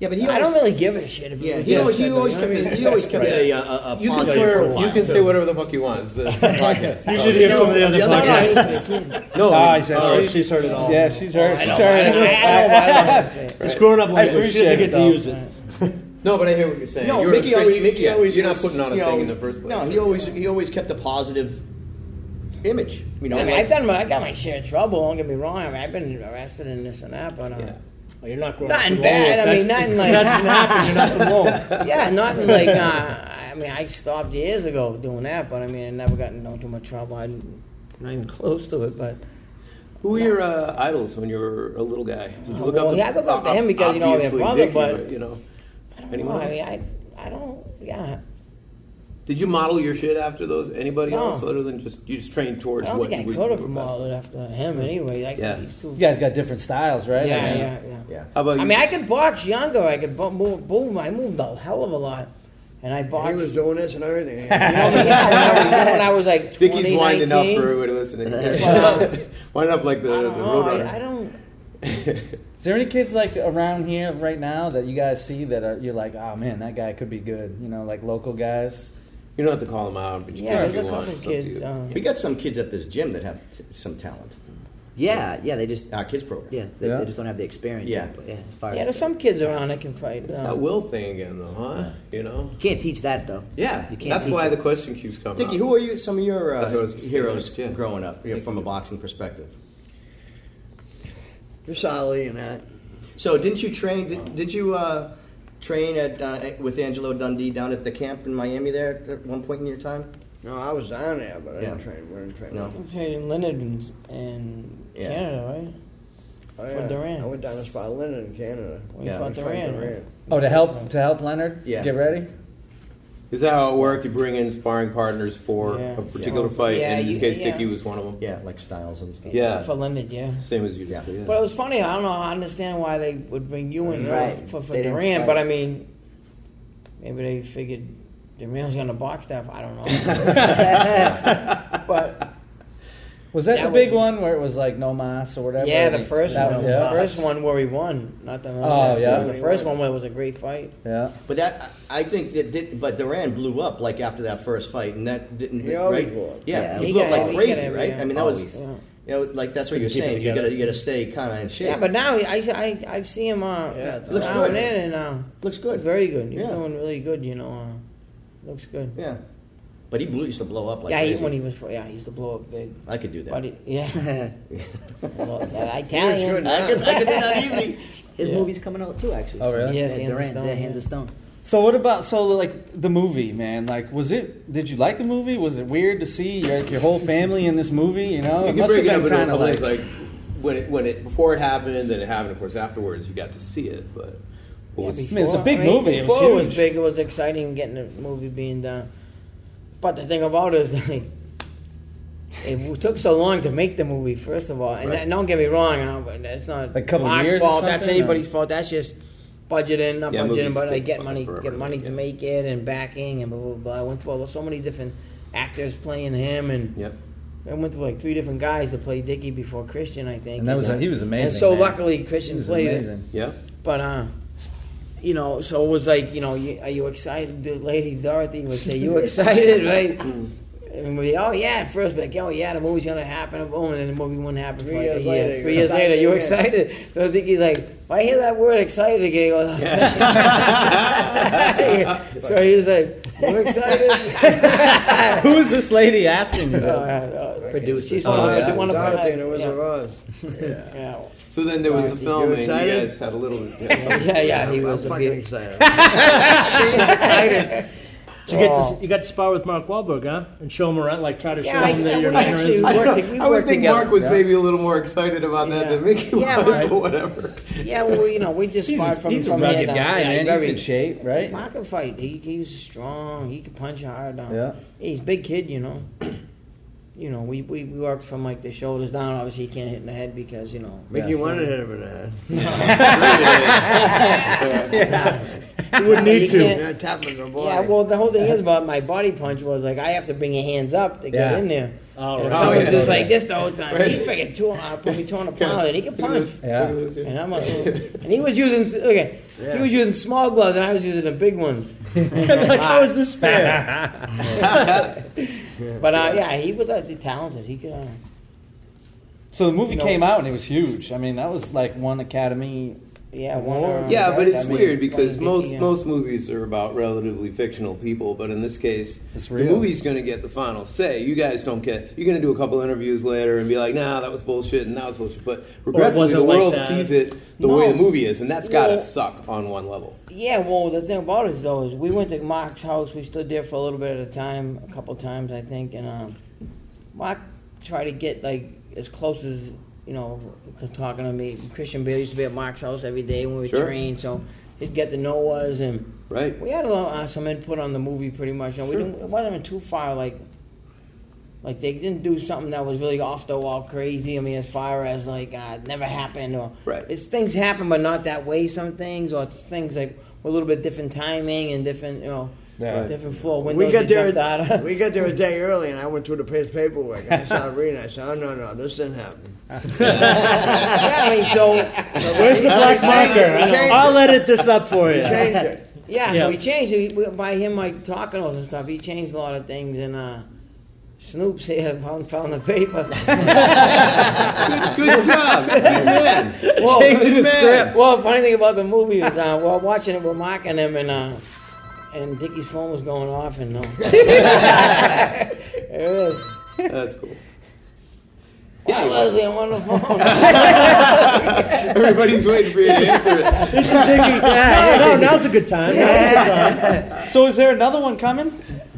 Yeah, but he I don't really give a shit. If Yeah, you he always, he said that, always kept, what I a, mean? he always kept a, a, a You can positive swear, profile. you can say whatever the fuck you want. It's a podcast. You should hear some of the other the other podcasts. No, Ah, I he said- she's heard it all. Yeah, she's heard. She's know, heard. I know, I know, but I don't say it. It's growing up I language. She doesn't appreciate get to use it. No, but I hear what you're saying. No, you're Mickey a always, Mickey yeah, always You're was, not putting on a you know, thing in the first place. No, he always he always kept a positive image. You know, I mean, like- I've done my, I got my share of trouble. Don't get me wrong. I mean, I've been arrested and this and that, but uh, Yeah. Oh, you're not growing Nothing up from bad, Lowell. I mean, that's- nothing if like- that doesn't happen. You're not from Lowell. yeah, nothing like. Uh, I mean, I stopped years ago doing that, but I mean, I never got into too much trouble. I'm not even close to it, but. Who were your uh, idols when you were a little guy? Did you look Well, up to, yeah, I look up to him because, you know, their obviously brother, Dickie, but- you know, I don't Anyone know. I else? mean, I, I don't. Yeah, did you model your shit after those? Anybody No. else other than just you just trained I towards don't what think I you could have were best modeled after him anyway. I, Yeah. he's too, You guys got different styles, right? yeah, I yeah, yeah. yeah. How about you? I mean, I could box younger. I could bo- move, boom. I moved a hell of a lot, and I boxed. He was doing this and everything. yeah, when, I was, when I was like 20, Dickie's winding up 19. for everybody listening. Well, winding up like the, I the don't know. Roadrunner. I, I don't. Is there any kids like around here right now that you guys see that are you're like, oh man, that guy could be good? You know, like local guys. You don't have to call them out, but you Yeah, can if there's you a want. couple It's kids. Um, We got some kids at this gym that have t- some talent. Yeah, yeah. They just Our kids program. yeah, they, Yeah. they just don't have the experience. Yeah. yet, yeah, as far yeah, as there's some kids around that can fight. It's um, that will thing again, though, huh? You know? you can't teach that though. Yeah, You can't that's teach why it. the question keeps coming Dickie, up. who are you? Some of your That's what I uh, heroes growing up, you know, from a boxing perspective. Just Ali and that. So, didn't you train? Did, did you uh, train at uh, with Angelo Dundee down at the camp in Miami there at one point in your time? No, I was down there, but I didn't Yeah. train. We didn't train. No. I'm training Leonard in, in Yeah. Canada, right? Oh, For Duran. I went down to spot Leonard in Canada. When Yeah, you fought We fought Duran. Duran. Oh, to help to help Leonard Yeah. get ready. Is that how it worked? You bring in sparring partners for Yeah. a particular Yeah. fight, Yeah, and in this you- case, yeah. Dickie was one of them. Yeah, like styles and stuff. Yeah. For Leonard, yeah. Same as you Yeah. just did. But it was funny. I don't know. I understand why they would bring you in Right. for, for They didn't Duran, but I mean, maybe they figured Duran's gonna box that. I don't know. but Was that, That the big was- one where it was like no mas or whatever? Yeah, the first That- one. Yeah. The first one where he won, not the Oh, yeah. The first one where it was a great fight. Yeah. But that I think that did, but Duran blew up like after that first fight, and that didn't He always right. Yeah, Yeah, he he blew up like crazy, every- right? yeah. I mean, that was Always. you know, like that's what you're Couldn't keep it saying. You gotta you gotta stay kind of in shape. Yeah, but now I I I see him uh, Yeah, looks now good. and then, and uh, looks good. very good. He's Yeah. doing really good. You know, uh, looks good. Yeah, but he blew used to blow up like yeah, he, crazy. when he was yeah, he used to blow up big. I could do that. But he, yeah, well, that He was Italian. good. I could, I could do that easy. His Yeah. movie's coming out too, actually. Oh, really? Yes, yeah, Hands of Durant, Stone, yeah, yeah. Hands of Stone. So what about so like the movie, man? Like, was it? Did you like the movie? Was it weird to see like your whole family in this movie? You know, You it can must break it have up been into a kind of couple like, things, like when it when it before it happened, then it happened. Of course, afterwards you got to see it. But what Yeah, was, I mean, it's a big I mean, movie. It was Before it was, huge. big, it was exciting getting the movie being done. But the thing about it is, like, it took so long to make the movie. First of all, and Right. that- don't get me wrong, you know, but that's not Like, couple Mark's years or fault. That's something, anybody's or- fault. That's just budgeting, not Yeah, budgeting, movies but like take getting money, forever get to money make, to yeah. make it, and backing, and blah blah blah. I went through so many different actors playing him, and Yep. I went through like three different guys to play Dickie before Christian, I think. and that was uh, he was amazing. and so man. luckily he Christian was played it. amazing. Yeah. But uh, you know, so it was like, you know, you, are you excited? The lady Dorothy would say, "You excited, right?" And we, oh yeah, at first, like, oh yeah, the movie's gonna happen, boom, and then the movie wouldn't happen for Three like a years year. later, Three you're years later, you excited excited. So I think he's like, if I hear that word excited again, he goes, so he was like, you excited? Who is this lady asking Uh, you? uh, Producer. She's Oh, one of yeah. the one of Dorothy the and the Wizard of Oz. yeah. So then there was a You film, and you excited? guys had a little. yeah, yeah, he I'm was a fucking bit excited. excited. Did you get Oh. to you got to spar with Mark Wahlberg, huh? And show him around, like try to show Yeah, him that I- you're we not actually interested. worked, we I would think together. Mark was maybe a little more excited about that Yeah. than Mickey Yeah, was, right. but whatever. Yeah, well, you know, we just He's, sparred a, from he's a from rugged here down. guy, yeah, man. Very, He's in shape, right? Mark can fight. He he's strong. He can punch hard. Uh, Yeah. He's a big kid, you know. You know, we, we, we worked from like the shoulders down. Obviously, he can't hit in the head because you know. Mickey wanted to hit him in the head. You wouldn't need You to. Yeah, tap him in the body. Yeah, well, the whole thing is about my body punch was like I have to bring your hands up to get in there. Oh, And if right. someone's yeah. just like this the whole time, Right. he freaking two, uh, put me 200 pounds, and he could punch. Yeah. And I'm like, and he was using okay, Yeah. he was using small gloves, and I was using the big ones. like, how is this fair? But uh, yeah, he was uh, talented. He could. Uh, So the movie came out and it was huge. I mean, that was like one Academy. Yeah, one. Yeah, but it's I mean, weird because most yeah. most movies are about relatively fictional people, but in this case, the movie's going to get the final say. You guys don't get. You're going to do a couple interviews later and be like, "Nah, that was bullshit," and that was bullshit. But regretfully, the like world that. sees it the No. way the movie is, and that's got to suck on one level. Yeah, well, the thing about it though is we went to Mark's house. We stood there for a little bit at a time, a couple times, I think, and um, Mark tried to get like as close as you know, talking to me. Christian Bale used to be at Mark's house every day when we Sure. trained, so he'd get to know us, and Right. we had a lot, uh, some input on the movie, pretty much. And we Sure. didn't, it wasn't too far, like. Like they didn't do something that was really off the wall crazy. I mean, as far as like uh, never happened or Right. it's things happen, but not that way. Some things, or things like a little bit different timing and different, you know, Yeah. different floor we windows. got there. jumped. We got there a day early, and I went through the pa- paperwork. I started reading. I said, "Oh no, no, this didn't happen." yeah, I mean, so Where's the black marker? I'll edit this up for you. Change it. yeah, Yeah. so he changed it We- by him like talking to us and stuff. He changed a lot of things, and uh, Snoop said found, found the paper. Good job, good man. well, Changing the man. script. Well, funny thing about the movie is uh, we're watching it, we're mocking him, and uh, and Dickie's phone was going off, and no. There it is. That's cool. Yeah, Leslie, I'm on the phone. Everybody's waiting for you to answer it. This is taking. No, no, now's a good time. Now's a good time. So is there another one coming?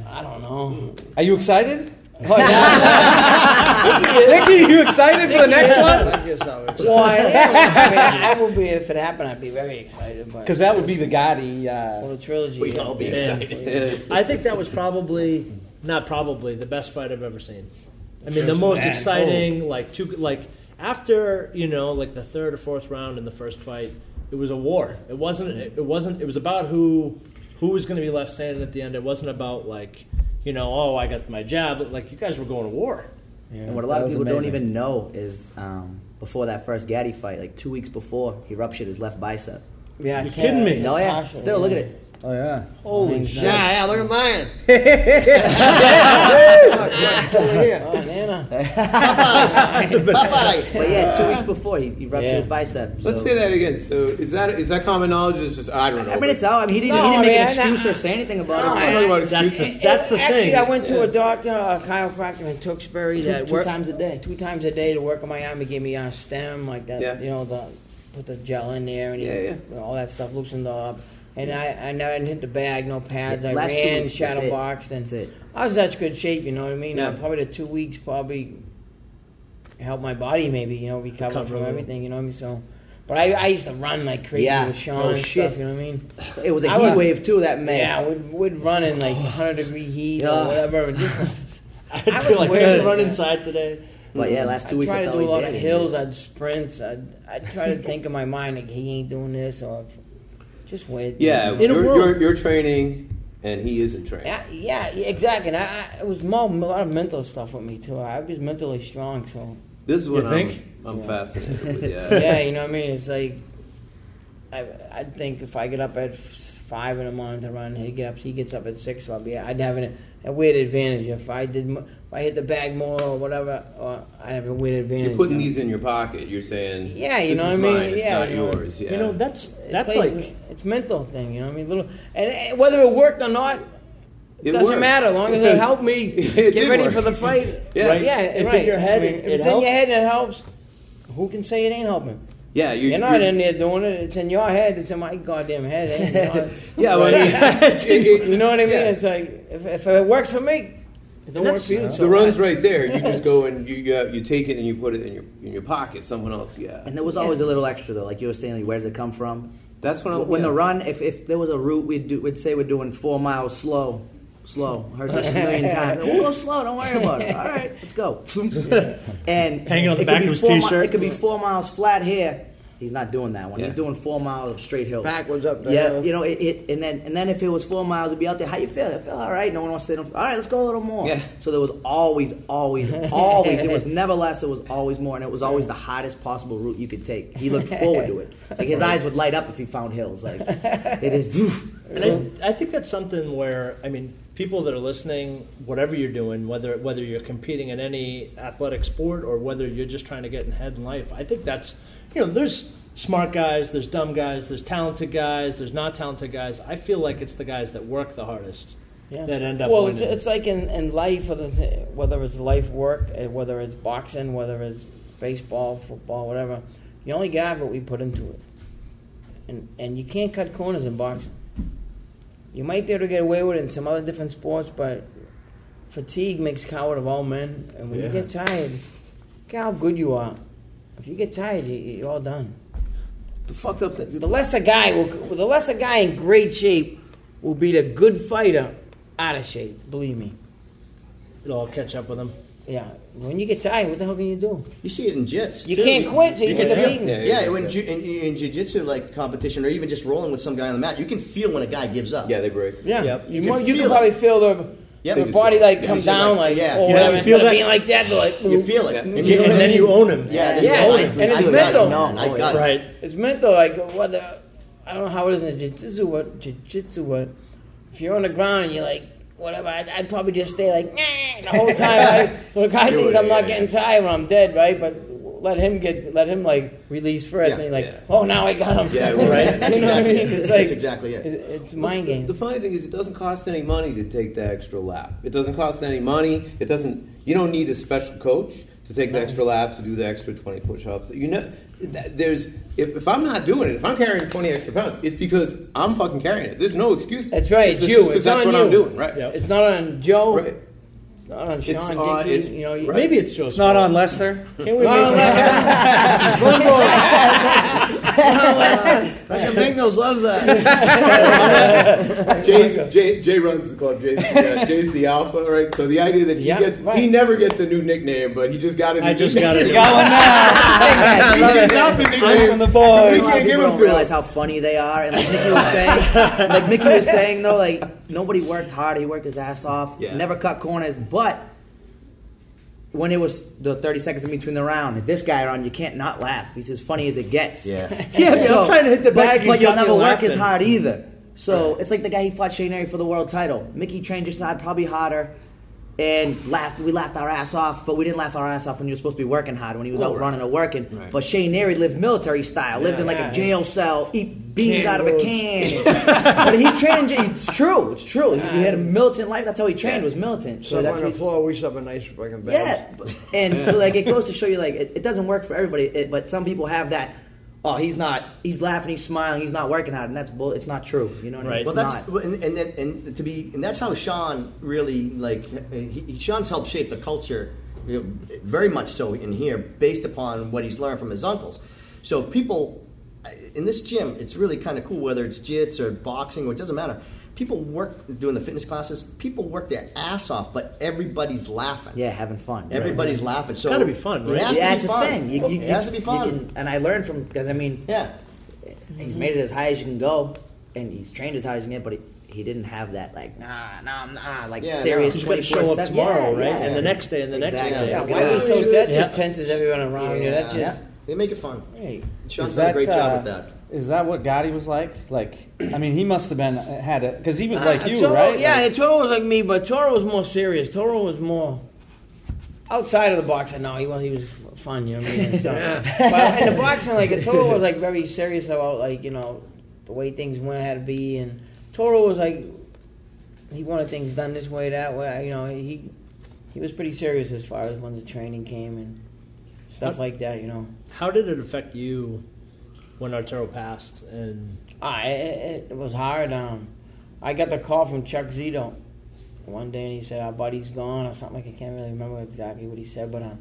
I don't know. Are you excited? Oh, yeah. Nicky, you excited for the next one? Like yourself. well, I am. I, mean, I would be if it happened. I'd be very excited. But Because that would be the Gatti. well, Uh, the trilogy. We'd yeah. all be Yeah. excited. I think that was probably not probably the best fight I've ever seen. I mean, the most exciting, like two, like after you know, like the third or fourth round in the first fight, it was a war. It wasn't. It wasn't. It was about who who was going to be left standing at the end. It wasn't about like you know, oh, I got my jab. Like you guys were going to war. Yeah, and what a lot of was people don't even know is um, before that first Gatti fight, like two weeks before, he ruptured his left bicep. Yeah, You're kidding me. No, yeah. partial, Still, look at it. Oh yeah. Holy shit! Yeah, yeah, look at mine. Nana. Popeye. Popeye. But yeah, two weeks before, he, he ruptured Yeah. his bicep. Let's so- say that again. So is that is that common knowledge? It's just I don't know. I mean, it's out. I mean, he didn't, No, he didn't make mean, an I- excuse I- or say anything about No, it. I- I'm talking about That's excuses. the, that's the Actually, thing. I went to a doctor, a chiropractor in Tewksbury Two- that two worked times a day. Two times a day to work on my arm. He gave me a stem like that. Yeah. You know the put the gel in there and he, Yeah, yeah. all that stuff loosened up. And I, I never didn't hit the bag, no pads. I Last ran, weeks, shadow that's it. boxed, and That's it. I was in such good shape. You know what I mean? Yeah. Uh, probably the two weeks probably helped my body maybe you know recover Recover from everything. You know what I mean? So. But I, I used to run like crazy Yeah. with Sean Oh, and shit. stuff, you know what I mean? It was a I heat was- wave too that May. Yeah, we'd, we'd run in like 100 degree heat Yeah. or whatever. and Just, I I feel was like weird. I run inside today. But yeah, last two I'd weeks try that's to all do a lot of hills. I'd sprint. I'd, I'd try to think in my mind like he ain't doing this or just weird. Yeah, In you're, world- you're, you're training, and he isn't training. Yeah, yeah, yeah, exactly. And I, I, it was more a lot of mental stuff with me too. I was mentally strong, so This is what You I'm, think? I'm Yeah. fascinated with. Yeah. yeah, you know what I mean. It's like I, I'd think if I get up at five in the morning to run, he get up. He gets up at six. So I'll be. I'd have an, a weird advantage if I did. Mo- If I hit the bag more or whatever, or I'd have a win advantage. You're putting you know? these in your pocket. You're saying, Yeah, you this know what I mean? Mine. It's Yeah, not you know. yours. Yeah. You know, that's It that's plays- like it's mental thing, you know what I mean? Little and, and whether it worked or not, it, It doesn't worked. matter. As long as It it helped me It get ready work. for the fight. Yeah. Right. yeah, If in your head I mean, it- if it it's in your head and it helps, who can say it ain't helping? yeah, you're, You're not you're- in there doing it. It's in your head. It's in my goddamn head. It ain't yours. Yeah, well, it- it- you know what I mean? yeah. It's like if, if it works for me, it don't work for you. so the run's right there. You just go and you uh, you take it and you put it in your in your pocket. Someone else, yeah. And there was always a little extra though, like you were saying, like, where does it come from? That's when I'm, when yeah. the run, if, if there was a route, we'd do, we'd say we're doing four miles slow, slow. I Heard this a million times. We'll go slow. Don't worry about it. All right, let's go. and Hanging on the back of his t-shirt. it could be four miles flat here. He's not doing that one. Yeah. He's doing four miles of straight hills. Backwards up the Yeah, hill. you know, it, it, and then and then if it was four miles, it'd be out there. How you feel? I feel all right. No one wants to say, all right, let's go a little more. Yeah. So there was always, always, always. It was never less. It was always more, and it was always the hottest possible route you could take. He looked forward to it. Like his eyes would light up if he found hills. Like it is. woof. And I, I think that's something where I mean, people that are listening, whatever you're doing, whether whether you're competing in any athletic sport or whether you're just trying to get ahead in life, I think that's you know, there's smart guys, there's dumb guys, there's talented guys, there's not talented guys. I feel like it's the guys that work the hardest Yeah. that end up well, it's, winning. it's like in, in life, whether it's, whether it's life work, eh, whether it's boxing, whether it's baseball, football, whatever. You only got what we put into it, and and you can't cut corners in boxing. You might be able to get away with it in some other different sports, but fatigue makes coward of all men. And when you get tired, look how good you are. If you get tired, you, you're all done. the fucked up thing. The lesser guy will, the lesser guy in great shape will beat a good fighter out of shape. Believe me. It'll all catch up with him. Yeah. When you get tired, what the hell can you do? You see it in jits. You too. can't quit till you can get the feel- beating. Yeah, Yeah, yeah, when ju- in, in jiu-jitsu like competition or even just rolling with some guy on the mat, you can feel when a guy gives up. Yeah, they break. Yeah. Yep. You, You you, can you can feel probably feel the, Yep. the body like come it's down like- like, yeah. oh, You whatever. feel Instead of that- being like that, they're like, You feel it. Yeah. And, And, you, and then you own him. Yeah, then Yeah, you own and- it. and it's I got mental. it. No, I got it. Right. it's mental. Like whether I don't know how it is in jiu-jitsu, what jiu-jitsu, what if you're on the ground and you're like whatever, I'd, I'd probably just stay like "Nah," the whole time. Right? So the guy Do thinks it, I'm not yeah, getting yeah. tired when I'm dead, right? But let him get, let him like release first, Yeah, and you're like, yeah. oh, now I got him. Yeah, well, right? that's you know what I exactly mean? it. It's That's like exactly it. it- It's mind The, game. the funny thing is, it doesn't cost any money to take the extra lap. It doesn't cost any money. It doesn't. You don't need a special coach to take the extra lap to do the extra twenty push-ups. You know, there's if, if I'm not doing it, if I'm carrying twenty extra pounds, it's because I'm fucking carrying it. There's no excuse. That's right. It's It's, just you. 'cause It's that's on what you. I'm doing. Right. Yep. It's not on Joe. Right. It's not on Sean. It's Dickie, on- it's- you know, right. Maybe it's Joe's It's not on Lester. Can we Not make on Fucking Bengals loves that. Jay's, Jay, Jay runs the club. Jay's, uh, Jay's the alpha, right? So the idea that he Yeah, gets, right. he never gets a new nickname, but he just got a new I just nickname. got it. You got one now. He gives out the nicknames. from the boys. A lot can't give him don't to realize him. how funny they are, and like Mickey was saying, like Mickey was saying though, like nobody worked hard. He worked his ass off. Yeah. Never cut corners, but when it was the 30 seconds in between the round, and this guy around, you can't not laugh. He's as funny as it gets. Yeah. Yeah, man, I'm trying to hit the bag, But, he's but you'll never work as hard either. So it's like the guy he fought Shea Neary for the world title. Mickey trained just as hard, probably harder, and laughed. We laughed our ass off, but we didn't laugh our ass off when he was supposed to be working hard when he was out running or working. But Shea Neary lived military style, lived in like Yeah. a jail cell, eat beans out of a can. but he's training. It's true. It's true. He, he had a militant life. That's how he trained. Was militant. So So that's on the floor, we have a nice fucking bed. yeah, but- and so like it goes to show you like it, it doesn't work for everybody. It, but some people have that. Oh, he's not. He's laughing. He's smiling. He's not working hard, and that's bull. It's not true. You know what I Right. mean? Well, It's that's not. and, and then and to be and that's how Sean really like he- Sean's helped shape the culture, you know, very much so in here, based upon what he's learned from his uncles. So people in this gym, it's really kind of cool whether it's jits or boxing or it doesn't matter. People work doing the fitness classes. People work their ass off, but everybody's laughing. Yeah, having fun. Everybody's laughing. So it's gotta be fun, right? It has yeah, to it's be a fun. thing. You, you, it has to be fun. can- and I learned from because I mean, yeah. he's made it as high as you can go, and he's trained as high as you can get, but he, he didn't have that like nah, nah, nah, like Yeah, serious. no. He's to show up tomorrow, Yeah, right? yeah. And the next day, and the next Exactly. day. Yeah, Yeah, why yeah. be so that Yeah. just tenses everyone around you? That just They make it fun. hey. Sean's Is done a that, great job uh, with that. Is that what Gatti was like? Like, I mean, he must have been had it because he was Uh, like you, Toro, right? Yeah, Like- Toro was like me, but Toro was more serious. Toro was more outside of the boxing. No, he was he was fun, you know what I mean? and stuff. But in the boxing, like Toro was like very serious about like you know the way things went had to be, and Toro was like he wanted things done this way, that way. You know, he he was pretty serious as far as when the training came and stuff like that. You know. How did it affect you when Arturo passed? And Ah, it, it, it was hard. Um, I got the call from Chuck Zito one day, and he said our buddy's gone or something. Like I can't really remember exactly what he said, but um,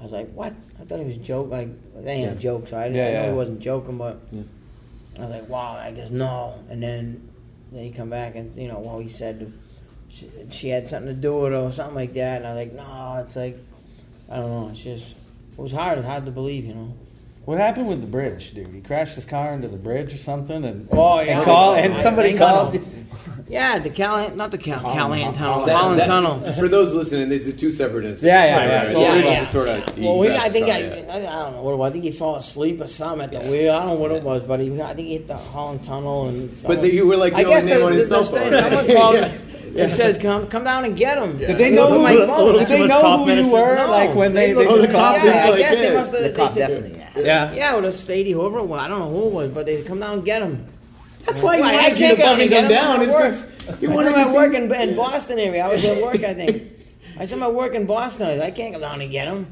I was like, "What?" I thought he was joke. Like it ain't a joke, so I, didn't, Yeah, I know yeah. he wasn't joking, but Yeah. I was like, "Wow." I guess no, and then then he come back and you know, well, he said she, she had something to do with it or something like that, and I was like, "No," it's like I don't know. It's just it was hard. It's hard to believe, you know. What happened with the bridge, dude? He crashed his car into the bridge or something, and, and Oh, yeah. and, call, and I somebody think called. so. Yeah, the Callahan, not the Cal, oh, Callahan oh, Tunnel, the Holland that- Tunnel. For those listening, these are two separate incidents. Yeah, yeah, Right, yeah, right, right. totally. One Yeah, sort of. Well, we, I think the I, yeah. I, I don't know what it was. I think he fell asleep or something at the wheel. I don't know what it was, but he, I think he hit the Holland Tunnel and. But the- you were like the I only guess name the, on his the, cell the, phone. Someone called me and says, "Come, come down and get him." Did they know who, my phone. did they know who you were? No, like when they, looked- they Oh, the just cop called is I like guess they must have. The they cop definitely. Yeah. yeah, Yeah, with a Stady, whoever it was. I don't know who it was, but they come down and get him. That's why he Well, I wanted you can't to go bunny and get them him. down. It's at 'cause work. you I wanted said to I see. work in, in Boston area. I was at work, I think. I said my work in Boston. I, said, I can't go down and get him.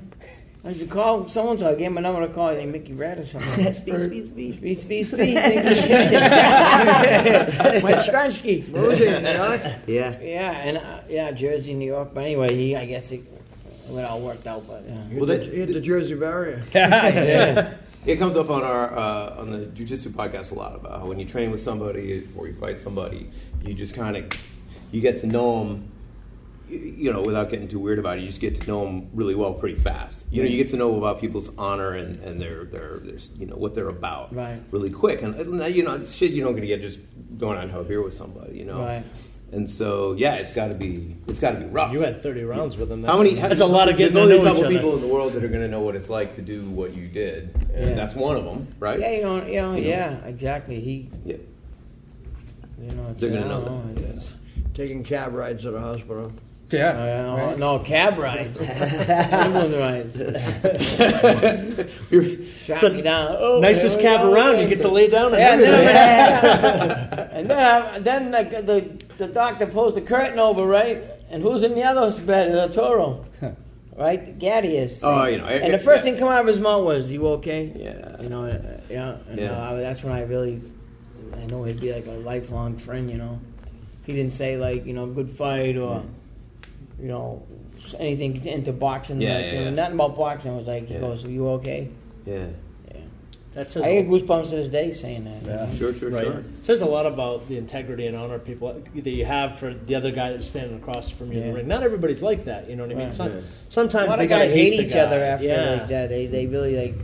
I should call so and so. I gave him a number to call. I think Mickey Red or something. Speed, speed, speed. Speed, speed, speed. Mike Stransky. What was it, New York? Yeah. Yeah, and uh, yeah, Jersey, New York. But anyway, he, I guess it, it all worked out. But yeah. Well, that- He hit the Jersey barrier. yeah. It comes up on our uh, on the jujitsu podcast a lot about how when you train with somebody or you fight somebody, you just kind of you get to know them. You know, without getting too weird about it, you just get to know them really well pretty fast. You know, you get to know about people's honor and, and their, their their you know what they're about Right. really quick. And uh, you know, it's shit you're not going to get just going out and have a beer with somebody. You know, Right. And so yeah, it's got to be it's got to be rough. you had 30 rounds with him. That's How many? That's a lot of There's getting to only know a couple each other. people in the world that are going to know what it's like to do what you did, and Yeah. that's one of them, right? Yeah, you know, you know, You know. yeah, exactly. He, Yeah. you know, it's, They're gonna I know don't that. it's- Taking cab rides to the hospital. Yeah. Uh, no, cab rides. England rides. Shot me down. Oh, Nicest here cab go around. You get to lay down and Yeah, and everything. then, and then, I- then the, the, the doctor pulls the curtain over, right? And who's in the other bed? The Toro. Right? Gatti is. Oh, you know, And I- the first yeah. thing come out of his mouth was, "You okay?" Yeah. You know, uh, yeah. And Yeah. Uh, that's when I really, I know he'd be like a lifelong friend. You know, he didn't say like, you know, good fight or, you know, anything into boxing. Yeah, like, yeah, you know, yeah. Nothing about boxing. It was like, he Yeah. goes, "Are you okay?" Yeah. That says I get goosebumps to this day saying that. you Yeah. know? Sure, sure, Right. sure. It says a lot about the integrity and honor people that you have for the other guy that's standing across from you in Yeah. the ring. Not everybody's like that, you know what I mean? Right. Some, Yeah. Sometimes A lot they of gotta guys hate the each guy. other after yeah. like that. They they really like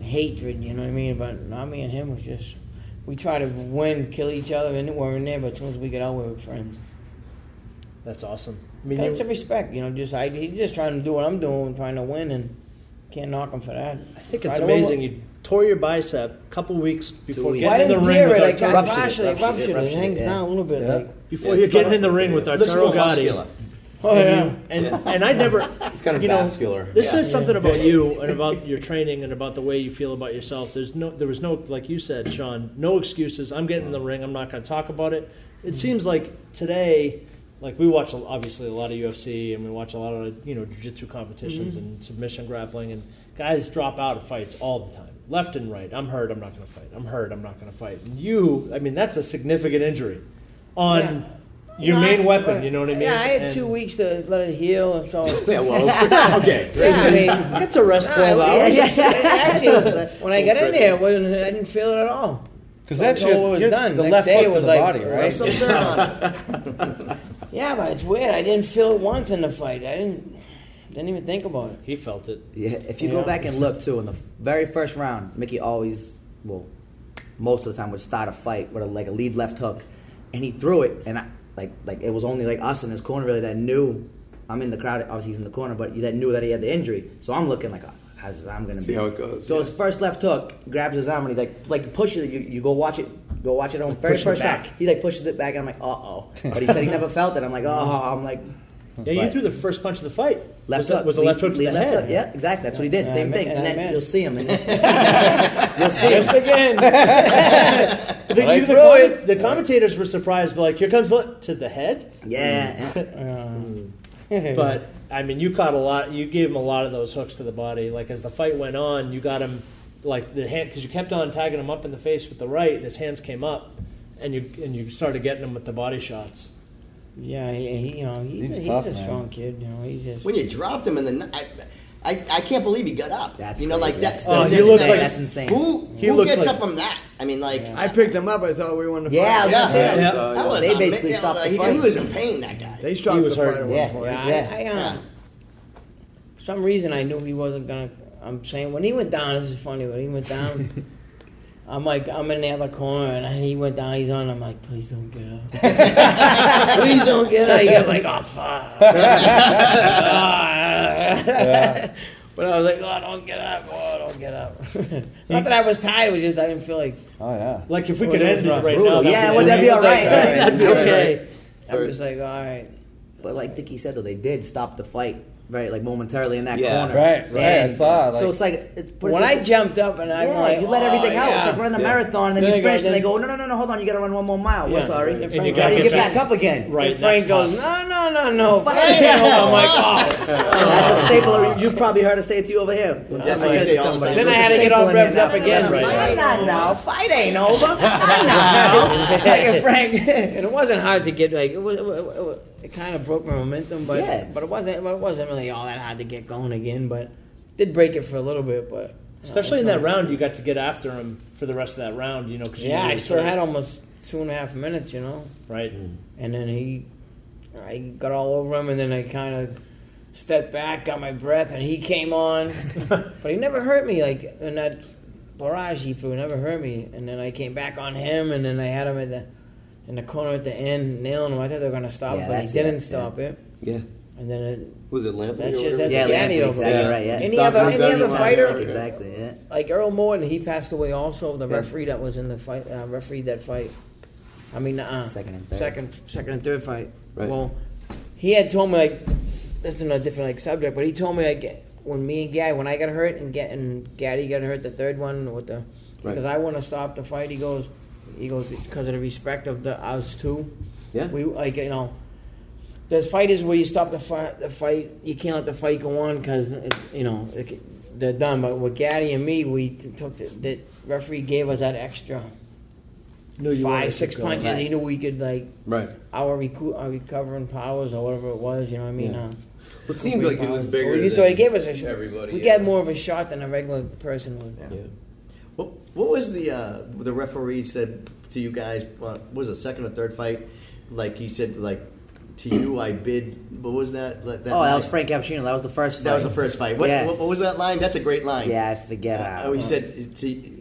hatred. You know what I mean? But not me and him was just we try to win, kill each other, and we're in there. But as soon as we get out, we're friends. That's awesome. I mean, That's you- a respect, you know. Just I, he's just trying to do what I'm doing, trying to win, and can't knock him for that. I think it's amazing. You tore your bicep a couple weeks before weeks. Well, I getting in didn't the ring tear with it. I Arturo. got Ruptured it, ruptured it, ruptured it. It hangs yeah. down a little bit. Yeah. Like, Before Yeah, you're it's getting in the ring with Looks a Arturo little Gatti. muscular. oh yeah. Mm-hmm. and, and I never, It's kind of you know, vascular. This Yeah. says something about you and about your training and about the way you feel about yourself. There's no, there was no, like you said, Sean, no excuses. I'm getting in the ring. I'm not going to talk about it. It mm-hmm. seems like today, like we watch a- obviously a lot of UFC and we watch a lot of you know jiu-jitsu competitions mm-hmm. and submission grappling and guys drop out of fights all the time, left and right. I'm hurt. I'm not going to fight. I'm hurt. I'm not going to fight. And you, I mean, that's a significant injury on. Yeah. Your You main I- weapon, you know what I mean? Yeah, I had And- two weeks to let it heal, and so Yeah, well, okay. yeah, I mean, Get to rest Nah, 12 it- hours. it- Actually, when I got in there, it wasn't, I didn't feel it at all. Because that's So your, it was your- done. the Next left day foot it to was the like- body, right? Some dirt on it. Yeah, but it's weird. I didn't feel it once in the fight. I didn't didn't even think about it. He felt it. Yeah, if you Yeah. go back and look too, in the very first round, Mickey always, well, most of the time would start a fight with a, like a lead left hook, and he threw it, and I, like like it was only like us in his corner really that knew. I'm in the crowd, obviously he's in the corner, but that knew that he had the injury. So I'm looking like, oh, how's his arm gonna be? See be? how it goes, So yeah. his first left hook grabs his arm and he like like pushes it. You, you go watch it. Go watch it on very Pushes it first back. round. He like pushes it back, and I'm like, uh oh. But he said he never felt it. I'm like, oh, I'm like, Yeah, you threw the first punch of the fight. Left was, hook was a left hook to the left head. hook. Yeah, exactly. That's what he did. And Same I thing. And and then you'll see him. And you'll see Just him. again. The, you- the, comment- the commentators were surprised, but like, here comes the, to the head. Yeah. Mm. yeah. Mm. But I mean, you caught a lot. You gave him a lot of those hooks to the body. Like as the fight went on, you got him like the hand because you kept on tagging him up in the face with the right, and his hands came up, and you and you started getting him with the body shots. Yeah, he, he, you know, he's, He's he's, tough, a man. strong kid. You know, he just. When you dropped him in the, night, I I can't believe he got up. That's you know, like crazy. that's. Oh, that's he looked like- that's insane. Who, He who looked gets like- up from that? I mean, like, I picked him up. I thought we won the fight. Yeah, I was Yeah. gonna say that. Yeah. that was They ama- basically yeah, stopped the like, he, fight. he was in pain. That guy. They stopped He was the fight hurt. at one Yeah, point. Yeah, Yeah. I, I, uh, Yeah. for some reason I knew he wasn't gonna. I'm saying when he went down, this is funny. When he went down, I'm like, I'm in the other corner, and he went down. He's on. I'm like, please don't get up. please don't get up. He got like, oh fuck. But I was like, oh, don't get up. Oh, don't get up. Not that I was tired. It was just I didn't feel like. Oh yeah. Like if we oh, could end it right Brutal. now, Yeah, that'd that be all right? That'd be Right. okay. I'm just like, all right. But like Dickie said, though, they did stop the fight, right? Like momentarily in that Yeah. corner. Right, right, I And saw, so it's like it's put When this I jumped up and I'm yeah, like, you let oh, everything out. yeah. It's like running a Yeah. marathon, and then, Then you I go- finish, and they then- go, no, no, no, no, hold on, you got to run one more mile. We're Yeah. sorry. And And you you gotta got get get back back- up again. Right. And Frank that's goes, tough. no, no, no, no. Fight. Fight. I'm like, oh. That's a staple. You've probably heard us say it to you over here. When That's somebody what you says say to all the somebody, time. Then I had to get all revved up again. Right. Fight not now. Fight ain't over. Not now. Like Frank. and it wasn't hard to get like it was. It, it, it kind of broke my momentum, but Yes. but it wasn't. But it wasn't really all that hard to get going again. But did break it for a little bit. But Especially in that round, you got to get after him for the rest of that round. You know, because Yeah, I still had almost two and a half minutes. You know, right. Mm. and then he, I got all over him, and then I kind of stepped back, got my breath, and he came on, but he never hurt me. Like in that barrage he threw, never hurt me. And then I came back on him, and then I had him at the in the corner at the end, nailing him. I thought they were gonna stop, Yeah, it, but he didn't it, stop it. Yeah. And then it, Was it Lampley? that's just that's Yeah, Gatti Lampley, over exactly there. right, yeah. Any Stop other any other him why. fighter Exactly. Yeah. like Earl Morton, he passed away also. The Yeah. referee that was in the fight, uh, referee that fight. I mean, uh, Second and third. second, second and third fight. Right. Well, he had told me like this is a different like subject, but he told me like when me and Gatti, when I got hurt and get and Gatti got hurt the third one with the Right. because I want to stop the fight. He goes, he goes because of the respect of the us too. Yeah. We like you know. There's fighters where you stop the fight. The fight you can't let the fight go on because you know it, they're done. But with Gatti and me, we t- took the, the referee gave us that extra Knew you wanted five, six punches. Right. He knew we could like Right. our, recu- our recovering powers or whatever it was. You know what I mean? Yeah. Uh, It seemed like it was so bigger. he- So than he gave us a shot. everybody. We yeah. got more of a shot than a regular person would. Yeah. What, what was the uh, the referee said to you guys? Uh, was it second or third fight? Like he said, like to you, I bid. What was that? that Oh, that was? Frank Cappuccino. That was the first fight. That was the first fight. What, Yeah. what, what was that line? That's a great line. Yeah, I forget how. Oh, he said to,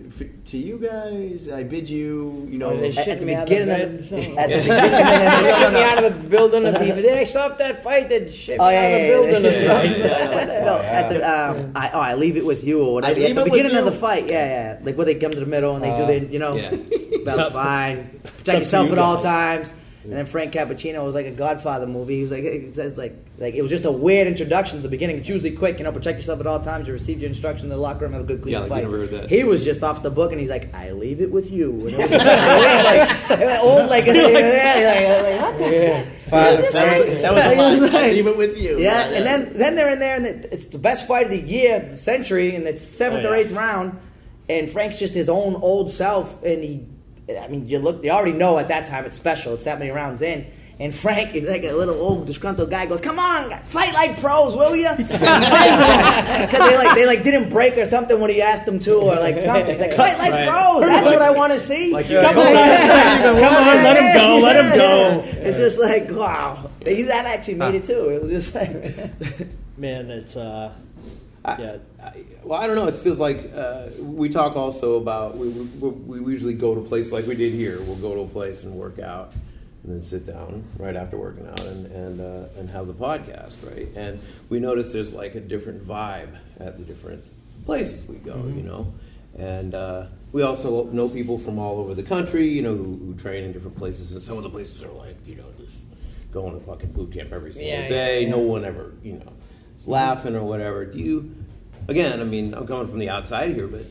to you guys. I bid you, you know, Oh, they at shit the me out of beginning of the- so- at the They beginning- shut me out of the building if people they stop that fight, they'd shit me Oh out yeah, of the yeah, building yeah, or yeah, something. yeah, yeah. No, at the, um, I, oh, I leave it with you or whatever. Leave at the with beginning of you. the fight, yeah, yeah. Like where they come to the middle and they do the, you know, Yeah. that's fine. Protect yourself you at all guys. times. And then Frank Cappuccino was like a Godfather movie. He was like, it says like, like it was just a weird introduction at the beginning. It's usually quick, you know, protect yourself at all times. You receive your instruction in the locker room, have a good clean Yeah, like, you fight. never heard that. He was just off the book, and he's like, I leave it with you. And it was just like, like, old, like, like, like, what the Father Yeah, Frank. that was the line. Like- I leave it with you. yeah, and then then they're in there, and it's the best fight of the year, the century, and it's seventh Oh, or eighth round, and Frank's just his own old self, and he, I mean, you look, you already know at that time it's special. It's that many rounds in. And Frank is like a little old disgruntled guy. Goes, "Come on, fight like pros, will you?" Because they like they like didn't break or something when he asked them to, or like something. Like, "Fight like Right. pros. That's what I want to see." Like Come you're- on, Come on, let him go, let him go. It's just like wow. He- That actually made it too. It was just like. Man, it's uh, I- yeah. I, well, I don't know. It feels like uh, we talk also about we, we, we usually go to a place like we did here. We'll go to a place and work out, and then sit down right after working out and and uh, and have the podcast, right? And we notice there's like a different vibe at the different places we go, you know. And uh, we also know people from all over the country, you know, who, who train in different places. And some of the places are like, you know, just going to fucking boot camp every single Yeah, yeah, day. yeah. No one ever, you know, is laughing or whatever. Do you? Again, I mean, I'm coming from the outside here, but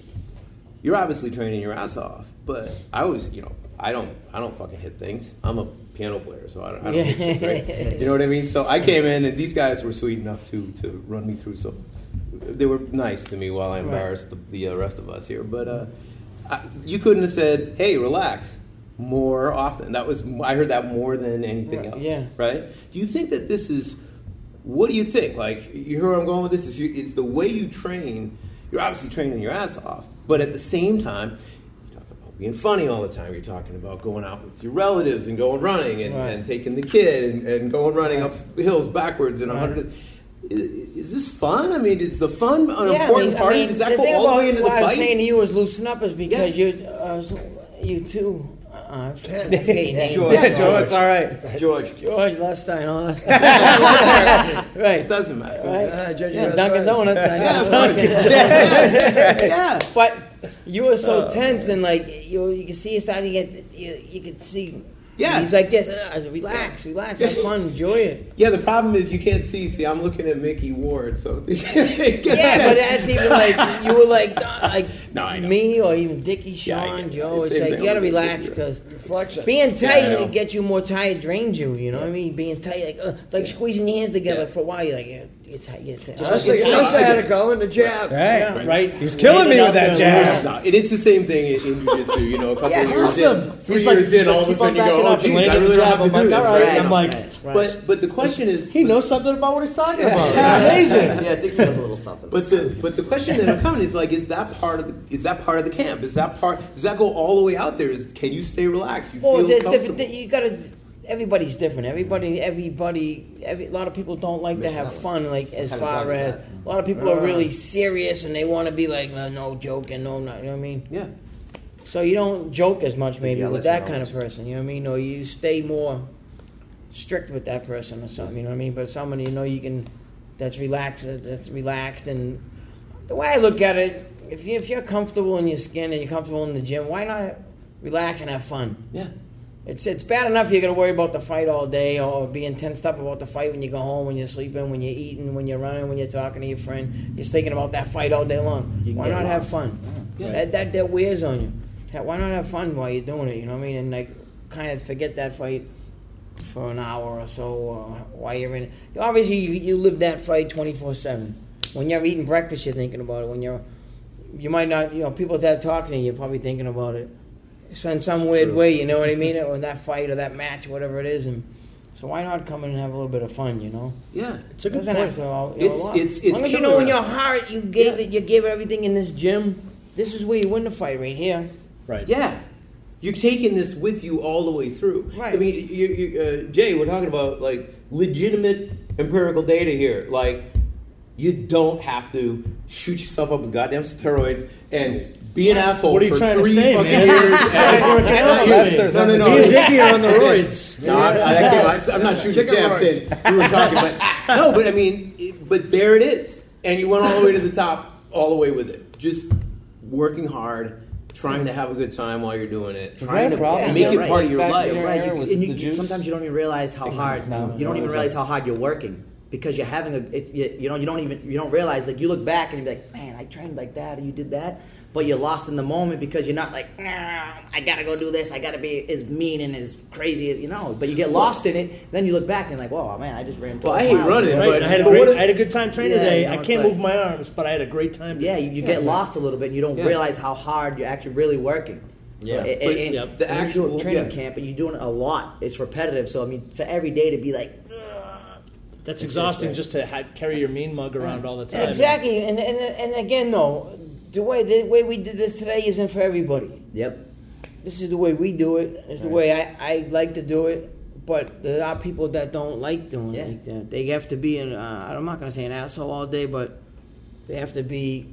you're obviously training your ass off. But I was, you know, I don't, I don't fucking hit things. I'm a piano player, so I don't, I don't shit, right? You know what I mean? So I came in, and these guys were sweet enough to to run me through some. They were nice to me while I embarrassed the, the uh, rest of us here, but uh, I, you couldn't have said, "Hey, relax." More often. That was I heard that more than anything Right, else. yeah. Right? Do you think that this is what do you think? Like, you hear where I'm going with this? Is you, it's the way you train. You're obviously training your ass off, but at the same time, you talk about being funny all the time. You're talking about going out with your relatives and going running and, Right. and taking the kid and, and going running up hills backwards and a Right. hundred. Is, is this fun? I mean, is the fun an Yeah, I important mean- part? I mean, Does that the go all the way into the what I was saying to you was loosen up is because Yeah. you, uh, you too. Uh, I forget your name. George. Yeah, Joe, it's all right. George. George Lestine, all that right. It doesn't matter. Right. Judge, Yeah, you're Dunkin' Donuts. I know. yeah. But you were so tense and like you, you could see you starting to get you, you could see. Yeah. He's like this. Uh, relax, relax, have fun, enjoy it. Yeah, the problem is you can't see. See, I'm looking at Mickey Ward, so Yeah, but that's even like you were like like No, me or even Dickie, Yeah, Sean, get it. Joe. It's Same like you gotta relax because being tight know. it gets you more tired, drains you. You know what I mean? Being tight, like uh, like squeezing your hands together Yeah. for a while. You're like, yeah, you're tight, you're tight. I, had to go in the jab. Right, Yeah. right. He was killing me with that jab. No, it is the same thing in, in jiu-jitsu, you know, a couple Yeah, of years awesome. in, three He's like- years he's in, all of a sudden you go, backing oh, up geez, I landing really the don't jab. have to I'm do like, this, all right. right? I'm like, Right. But but the question is, he knows something about what he's talking about. It's Yeah. amazing. yeah, I think he knows a little something. but the but the question that I'm coming is like, is that part of the is that part of the camp? Is that part? Does that go all the way out there? Is can you stay relaxed? You Well, feel there's comfortable? different. You gotta. Everybody's different. Everybody, everybody, every, a lot of people don't like to have fun. Like as far as a lot of people are really serious and they want to be like, no, no joking, no, not. You know what I mean? yeah. So you don't joke as much maybe Yeah, with that kind of person. You know what I mean? Or you stay more strict with that person or something. You know what I mean? But somebody you know you can, that's relaxed. That's relaxed. And the way I look at it, if you if you're comfortable in your skin and you're comfortable in the gym, why not relax and have fun? Yeah. It's it's bad enough you're gonna worry about the fight all day or being tensed up about the fight when you go home, when you're sleeping, when you're eating, when you're running, when you're talking to your friend. You're thinking about that fight all day long. You can Why get not have fun? Yeah. That, that that wears on you. Why not have fun while you're doing it? You know what I mean? And like kind of forget that fight for an hour or so uh, while you're in it. Obviously, you, you live that fight 24 seven. When you're eating breakfast, you're thinking about it. When you're you might not, you know, people that are talking to you, you're probably thinking about it. So in some weird way, you know what I mean? Or that fight or that match, whatever it is, and so why not come in and have a little bit of fun, you know? Yeah. It's a good Doesn't point. have to. all- You know, It's- a lot. it's- it's as long as you know in your heart you gave it, you gave everything in this gym. This is where you win the fight, right here. Right. Yeah. You're taking this with you all the way through. Right. I mean, you, you, uh, Jay, we're talking about like legitimate empirical data here. Like, You don't have to shoot yourself up with goddamn steroids and be an asshole What are you for trying to three say, fucking man? years. It's like working I- wrestlers no, on no, the no. Me and it's- Vicky are on the it's- roids. No, I, I, that came out- I'm not shooting Chicken jabs roids. in. We were talking, but no, but I mean, it- but there it is, and you went all the way to the top, all the way with it. Just working hard, trying to have a good time while you're doing it, trying that a to problem? make Yeah, it right. part of your Back life. in your Right, era you- and the you, sometimes you don't even realize how hard No, you don't no, even realize like- how hard you're working because you're having a it, you, you know you don't even you don't realize like you look back and you're like man I trained like that and you did that but you're lost in the moment because you're not like nah, I gotta go do this I gotta be as mean and as crazy as you know but you get lost in it then you look back and you're like whoa man I just ran Well, I hate miles. running, Right, I had a but great, I had a good time training Yeah, today. you know, I can't like- move my arms, but I had a great time. yeah you, you get lost a little bit and you don't Yeah. realize how hard you're actually really working so, Yeah. and, But and, Yep. the and you're doing actual- training yeah. camp but you're doing it a lot it's repetitive so I mean for every day to be like Ugh, That's exhausting just to ha- carry your mean mug around all the time. Exactly, and, and and again, though, the way the way we did this today isn't for everybody. yep This is the way we do it. It's the way I, I like to do it. But there are people that don't like doing Yeah. it like that. They have to be an. Uh, I'm not gonna say an asshole all day, but they have to be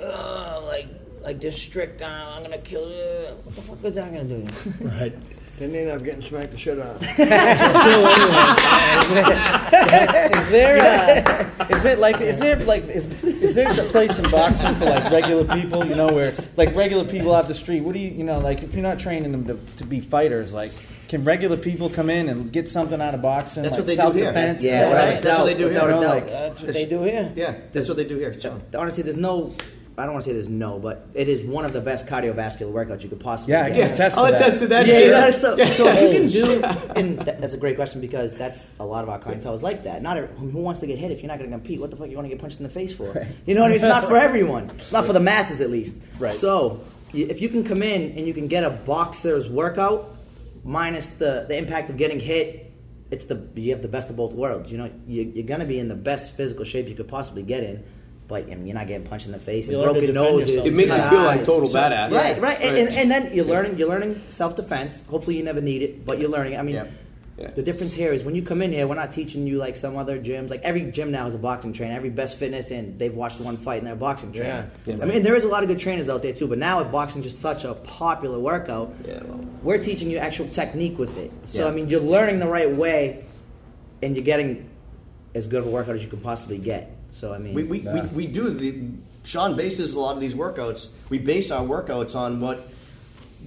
uh, like like this strict. Uh, I'm gonna kill you. What the fuck is that gonna do? Right. Didn't end up getting smacked the shit out. of. Is there? Uh, is it like? Is there like? Is, is there a place in boxing for like regular people? You know, where like regular people off the street? What do you? You know, like if you're not training them to, to be fighters, like can regular people come in and get something out of boxing? That's like what they do here. self-defense? Yeah, or, right. like, That's what they do Without here. a doubt. like, That's what they do here. Yeah, that's what they do here. John. honestly, there's no. I don't want to say there's no, but it is one of the best cardiovascular workouts you could possibly Yeah, I get. can attest to oh, I'll that. attest to that. Yeah, here. yeah, so, so if you can do, and that, that's a great question because that's a lot of our clientele is like that. Not every, who wants to get hit if you're not going to compete. What the fuck you want to get punched in the face for? You know what I mean? It's not for everyone. It's not for the masses, at least. Right. So if you can come in and you can get a boxer's workout minus the the impact of getting hit, it's the you have the best of both worlds. You know, you, you're going to be in the best physical shape you could possibly get in. But I mean, you're not getting punched in the face and You learn to broken defend noses. It makes you feel like eyes. total badass. Right, right, And, and, and then you're learning. You're learning self defense. Hopefully, you never need it, but you're learning. I mean, Yeah. Yeah. the difference here is when you come in here, we're not teaching you like some other gyms. Like every gym now is a boxing trainer. Every best fitness, and they've watched one fight and they're a boxing trainer. Yeah. Yeah. I mean, there is a lot of good trainers out there too. But now, with boxing just such a popular workout. Yeah, well. We're teaching you actual technique with it. So Yeah. I mean, you're learning the right way, and you're getting as good of a workout as you can possibly get. So I mean, We, we, we, we do the Sean bases a lot of these workouts. We base our workouts on what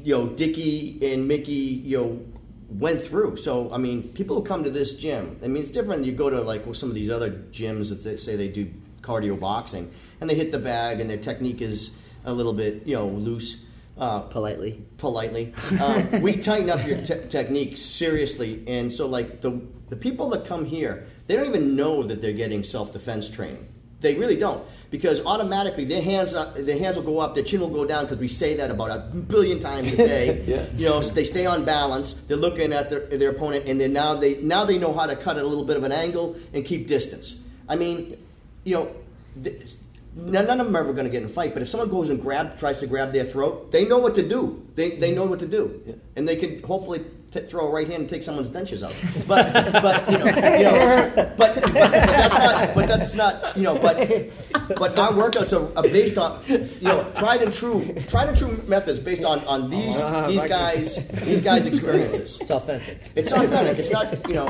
you know Dickie and Mickey you know went through. So I mean, people who come to this gym. I mean, it's different. You go to like some of these other gyms that they say they do cardio boxing, and they hit the bag, and their technique is a little bit you know loose. Uh, politely. politely. Um, we tighten up your te- technique seriously, and so like the the people that come here, they don't even know that they're getting self defense training. They really don't, because automatically their hands uh, their hands will go up, their chin will go down, because we say that about a billion times a day. Yeah. You know, so they stay on balance. They're looking at their, their opponent, and then now they now they know how to cut at a little bit of an angle and keep distance. I mean, you know. th- None of them are ever going to get in a fight, but if someone goes and grab, tries to grab their throat, they know what to do. They, they know what to do, and they can hopefully t- throw a right hand and take someone's dentures out. But but you know, you know but, but but that's not but that's not you know but but our workouts are, are based on you know tried and true tried and true methods based on on these Uh, these like- guys these guys experiences. It's authentic. It's authentic. It's not, you know,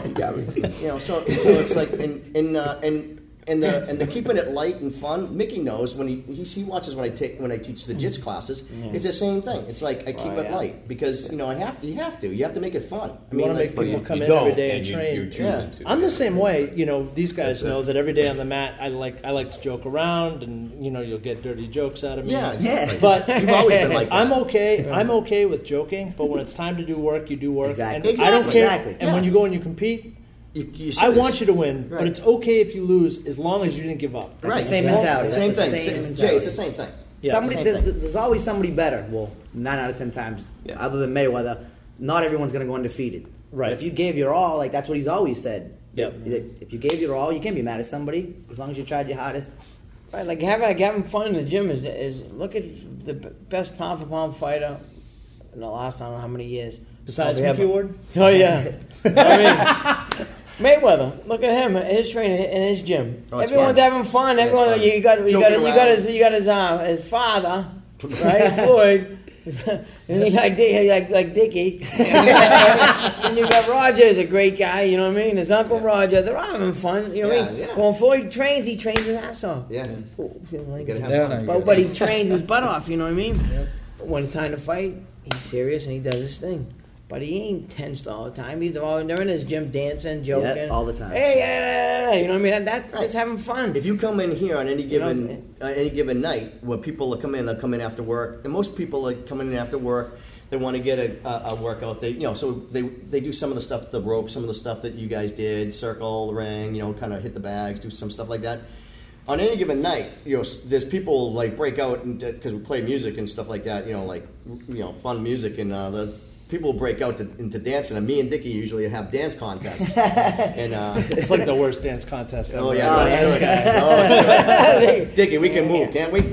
you know. So, so it's like in in uh, in and the and the keeping it light and fun. Mickey knows when he he, he watches when I take when I teach the jits classes. It's the same thing. It's like I keep Oh, it yeah. light because you know I have you have to you have to make it fun. I You mean, want to like, make people come in every day and, and you- train. you're Yeah. to. I'm the same way. You know, these guys know that every day on the mat, I like I like to joke around, and you know, you'll get dirty jokes out of me. yeah, exactly. But you've always been like that. I'm okay. I'm okay with joking, but when it's time to do work, you do work. Exactly. And I don't Exactly. care. Exactly. And when Yeah. you go and you compete, You, you I want you to win, Right. but it's okay if you lose as long as you didn't give up. That's right. the same mentality. Same That's the thing. same Sa- mentality. Jay, it's the same thing. Yeah, somebody, same there's, thing. there's always somebody better. Well, nine out of ten times, Yeah. other than Mayweather, not everyone's going to go undefeated. Right. But if you gave your all, like that's what he's always said. Yep. If you gave your all, you can't be mad at somebody as long as you tried your hardest. Right, like having like having fun in the gym is is look at the best pound for pound fighter in the last I don't know how many years. Besides Mickey Ward, Oh yeah, I mean, Mayweather, look at him, his training in his gym. Oh, it's Everyone's fun. having fun. Yeah, it's Everyone, fun. you got, you Joking got, you got his, you got his, uh, his father, right, Floyd. and you got Dick, like, like Dickie. and you got Roger, is a great guy. You know what I mean? His uncle Roger. They're all having fun. You know what I mean? Yeah, yeah. When Floyd trains, he trains his ass off. Yeah. Like- Gotta have Yeah, no, but, but he trains his butt off, you know what I mean? When it's time to fight, he's serious and he does his thing. But he ain't tensed all the time. He's all they're in his gym dancing, joking. all the time. Hey, yeah, yeah, yeah, you know what I mean? That's Right. just having fun. If you come in here on any You know, given uh, any given night, where people are coming in, they'll come in after work, and most people are coming in after work. They want to get a, a, a workout. They, you know, so they they do some of the stuff, the rope, some of the stuff that you guys did, circle the ring, you know, kind of hit the bags, do some stuff like that. On any given night, you know, there's people like break out because we play music and stuff like that. You know, like you know, fun music, and uh, the people break out to, into dancing. And me and Dickie usually have dance contests, and uh, It's like the worst dance contest ever. Oh yeah, no, it's good. Oh, it's good. Dickie, we can move, can't we? We,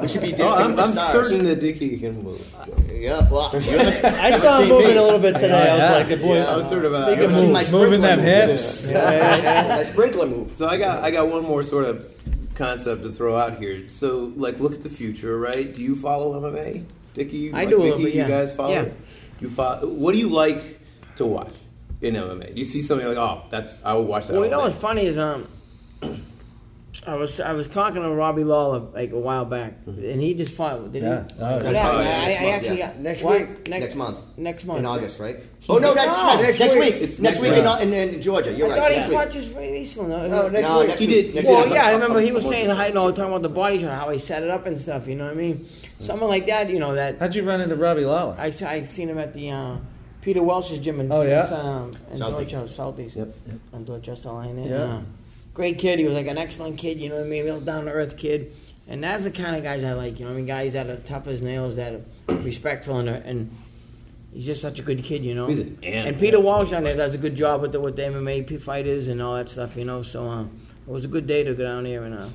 we should be dancing Oh, I'm, with the I'm stars. certain that Dickie can move. Yeah, well, I saw him moving me. a little bit today. I was Yeah. like, good boy, Yeah. I was sort of. Uh, You haven't my Moving them move. hips. my sprinkler move. So I got I got one more sort of concept to throw out here. So like, look at the future, right? Do you follow MMA, Dickie? I Mike, do a little bit, yeah. You guys follow? Yeah. You follow? What do you like to watch in MMA? Do you see something like, oh, that's I will watch that. Well, you know day. what's funny is um, I was I was talking to Robbie Lawler like a while back, and he just fought. Did Yeah. he? Oh, That's yeah, fine, I, yeah, I, next I month, actually yeah. got Next what? week. Next month. Next month In August, right? He Oh no, did- next, no, next, next week. week. It's Next next week in, week. in, in Georgia. You're I right. thought he next fought week. just very recently. No, No, next No, week. next He week. did. Next well, week. yeah, I remember he was saying just- how you know talking about the body shot, how he set it up and stuff. You know what I mean? Something like that. You know that How'd you run into Robbie Lawler? I I seen him at the uh, Peter Welch's gym in Oh, yeah? um, in Southie. Dorchester, Southeast. Yep. On Dorchester Line there. Yeah. Great kid. He was like an excellent kid. You know what I mean? Real down to earth kid. And that's the kind of guys I like. You know what I mean? Guys that are tough as nails, that are respectful, and, and he's just such a good kid. You know. He's an animal. And Peter Walsh on there does a good job with the with the MMA fighters and all that stuff. You know. So um, it was a good day to go down there and uh,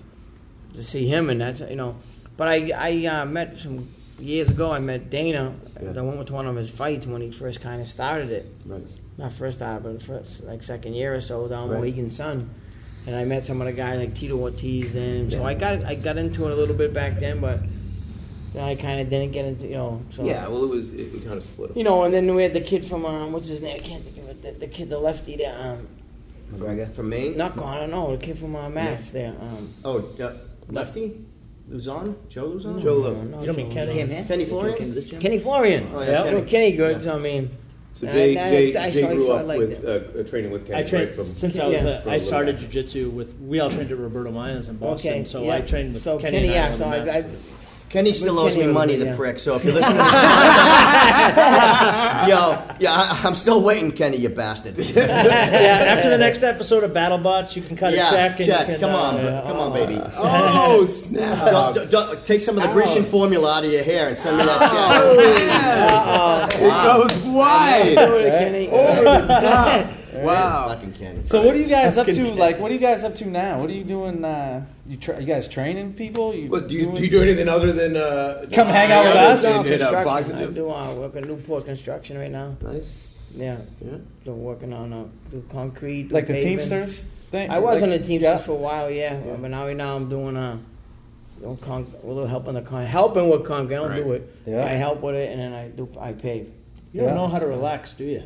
to see him, and that's you know. But I I uh, met some years ago. I met Dana. Yeah. I went to one of his fights when he first kind of started it. Right. Not first started, but first like second year or so down Right. Mohegan Sun. And I met some other guy like Tito Ortiz then. So Yeah. I got I got into it a little bit back then, but then I kind of didn't get into you know. So Yeah. Well, it was it, kind of split. you know, and then we had the kid from um, what's his name? I can't think of it. The, the kid, the lefty there. Um, McGregor from Maine. not Conor, no, the kid from uh, Mass there. Um, Oh, uh, lefty. Lauzon. Joe Lauzon. Joe no, no, You don't mean Kenny? Lozano. Came here. Kenny Florian? came to this gym? Kenny Florian. Oh Yeah. yeah, Well, Kenny. Kenny good. Yeah. So I mean, So And Jay, I- Jay, I Jay saw- I grew saw- I up liked with it. uh, uh, training with Kenny I trained right from since I was Yeah. a, from I a started little jujitsu with we all trained at Roberto Maia's in Boston, okay. so yeah. I trained with so Kenny. Kenny and I yeah. were So the I, match. I, Kenny still With owes Kenny me a money, little the prick. So if you're listening to this, yo, yeah, I, I'm still waiting, Kenny, you bastard. yeah, after the next episode of BattleBots, you can cut yeah, a check. And check. Can, come uh, on, yeah. come on, baby. Oh snap! Don't- don't- don't- take some of the Grecian formula out of your hair and send me that check. It goes wide. do it, Kenny. Over the top. Wow. Fucking Kenny. So what are you guys up to? Like, what are you guys up to now? What are you doing? Uh, you tra- you guys training people? You What do you, doing- do you do anything other than uh, Come hang out with us? And hit up construction. boxing I gyms? do uh, work at Newport Construction right now. Nice. Yeah, Yeah. so working on uh, do concrete, do like the paving. Teamsters thing? I was like, on the Teamsters yeah. for a while, yeah, but now right now I'm doing uh, doing con- a little helping the con- helping with concrete. I don't do it. Yeah. I help with it, and then I do I pave. You don't know how to relax, do you?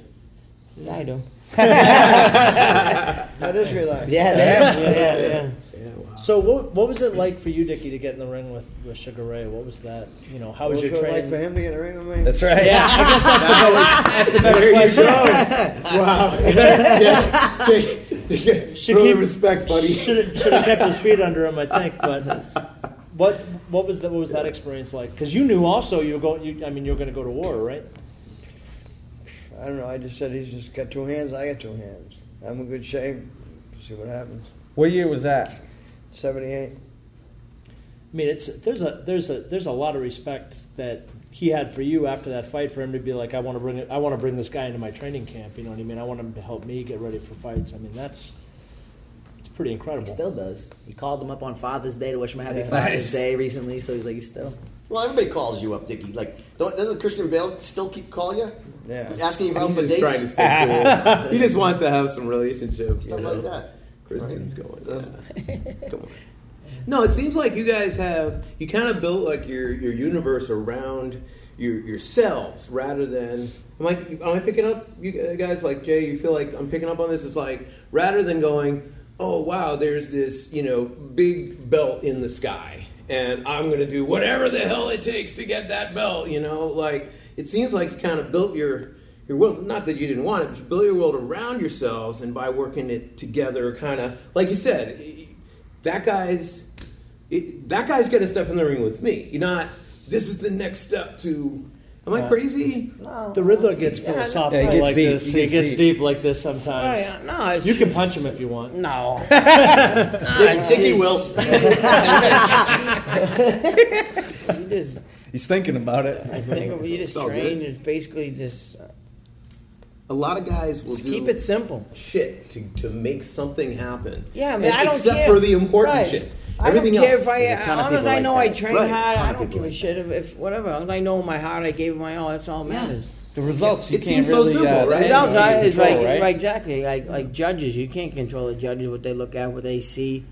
Yeah, I do. That is relaxed. Yeah, Yeah, there. yeah, yeah. Yeah. Wow. So what what was it like for you, Dickie, to get in the ring with, with Sugar Ray? What was that? You know, how was What's your training? like for him to get in the ring with me? That's right. yeah, I guess that's the better, that's the better question. Wow. yeah. Jay, Should Throw keep- respect, buddy. Should should have kept his feet under him, I think. But what what was that? What was that experience like? Because you knew also you were going. You, I mean, you were going to go to war, right? I don't know. I just said he's just got two hands. I got two hands. I'm in good shape. See what happens. What year was that? 78. I mean, it's there's a there's a there's a lot of respect that he had for you after that fight for him to be like, I want to bring it, I want to bring this guy into my training camp. You know what I mean? I want him to help me get ready for fights. I mean, that's it's pretty incredible. He incredible. still does. He called him up on Father's Day to wish him a happy Yeah. Father's Nice. Day recently, so he's like, he's still. Well, everybody calls you up, Dickie. Like, don't, doesn't Christian Bale still keep calling you? Yeah. Asking you out He's for just dates? trying to stay cool. he just wants to have some relationships. Stuff you know? like that. Christian's going. yeah. Come on. No, it seems like you guys have you kind of built like your your universe around your yourselves rather than. Am I am I picking up you guys like Jay? You feel like I'm picking up on this? It's like rather than going, oh wow, there's this you know big belt in the sky, and I'm going to do whatever the hell it takes to get that belt. You know, like it seems like you kind of built your your world. Not that you didn't want it, but you built your world around yourselves, and by working it together, kind of like you said, that guy's it, that guy's going to step in the ring with me. You're not. This is the next step to. Am I crazy? The Riddler gets Yeah, philosophical Yeah, he gets like deep. this. He He gets gets, deep. deep. like this sometimes. Right, no, it's You can just- punch him if you want. No. Dick- Dickie will. you just, He's thinking about it. I think you just all train. good. It's basically just uh, A lot of guys will just do keep it simple. shit to, to make something happen. Yeah, I mean, And I don't except care. for the important Right. shit. I don't care else. if I, There's a ton as of long as people I like know I that. train Right, hard, ton I of don't people give a like shit if, if whatever. As long as I know my heart, I gave it my all. That's all that matters. The results you It can't seems so really. simple, uh, right? Results can't are, really is like, control, right? right, exactly like like judges. You can't control the judges what they look at, what they see.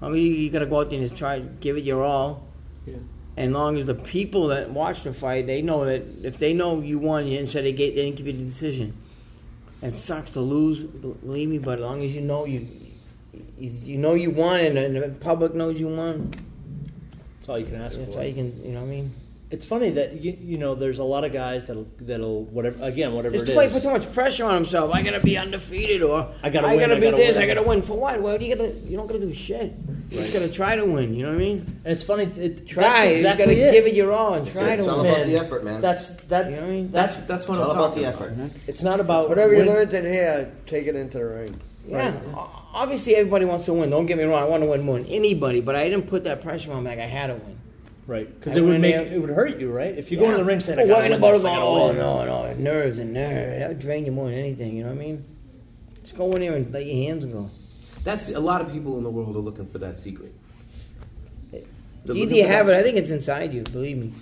I mean, you, you got to go out there and just try to give it your all. Yeah. And long as the people that watch the fight, they know that if they know you won, and so they get they didn't give you the decision. It sucks to lose, believe me, but as long as you know you you, you know you won, and, and the public knows you won, That's all you can ask that's for. all you can. You know what I mean? It's funny that you, you know there's a lot of guys that'll that'll whatever again whatever Just it too is. put too much pressure on himself. I gotta be undefeated, or I gotta I win, gotta I be gotta this. win. I gotta win for what? Well, you gotta you don't gotta do shit. You just gotta try to win. You know what I mean? And it's funny. It, Try. That's you exactly just gotta it. give it your all and That's try it. to It's all win. about the effort, man. That's that. You know what I mean? That's that's what It's I'm all about talking the effort. It's not about Whatever you win- learned in here, take it into the ring. Yeah. O- Obviously, everybody wants to win. Don't get me wrong. I want to win more than anybody, but I didn't put that pressure on me like I had to win. right because it would make there- it would hurt you, right? If you go into the ring saying, "I oh, gotta win about this, I going, oh no, no, nerves and nerves. That would drain you more than anything. You know what I mean? Just go in there and let your hands go. That's a lot of people in the world are looking for that secret. They're Either you have that it. I think it's inside you. Believe me.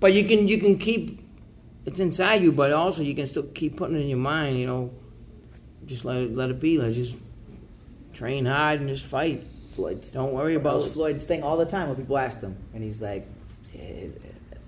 But you can you can keep it's inside you, but also you can still keep putting it in your mind. You know, just let it let it be. Like just train hard and just fight. Floyd's Don't worry That about was Floyd's thing all the time when people asked him, and he's like,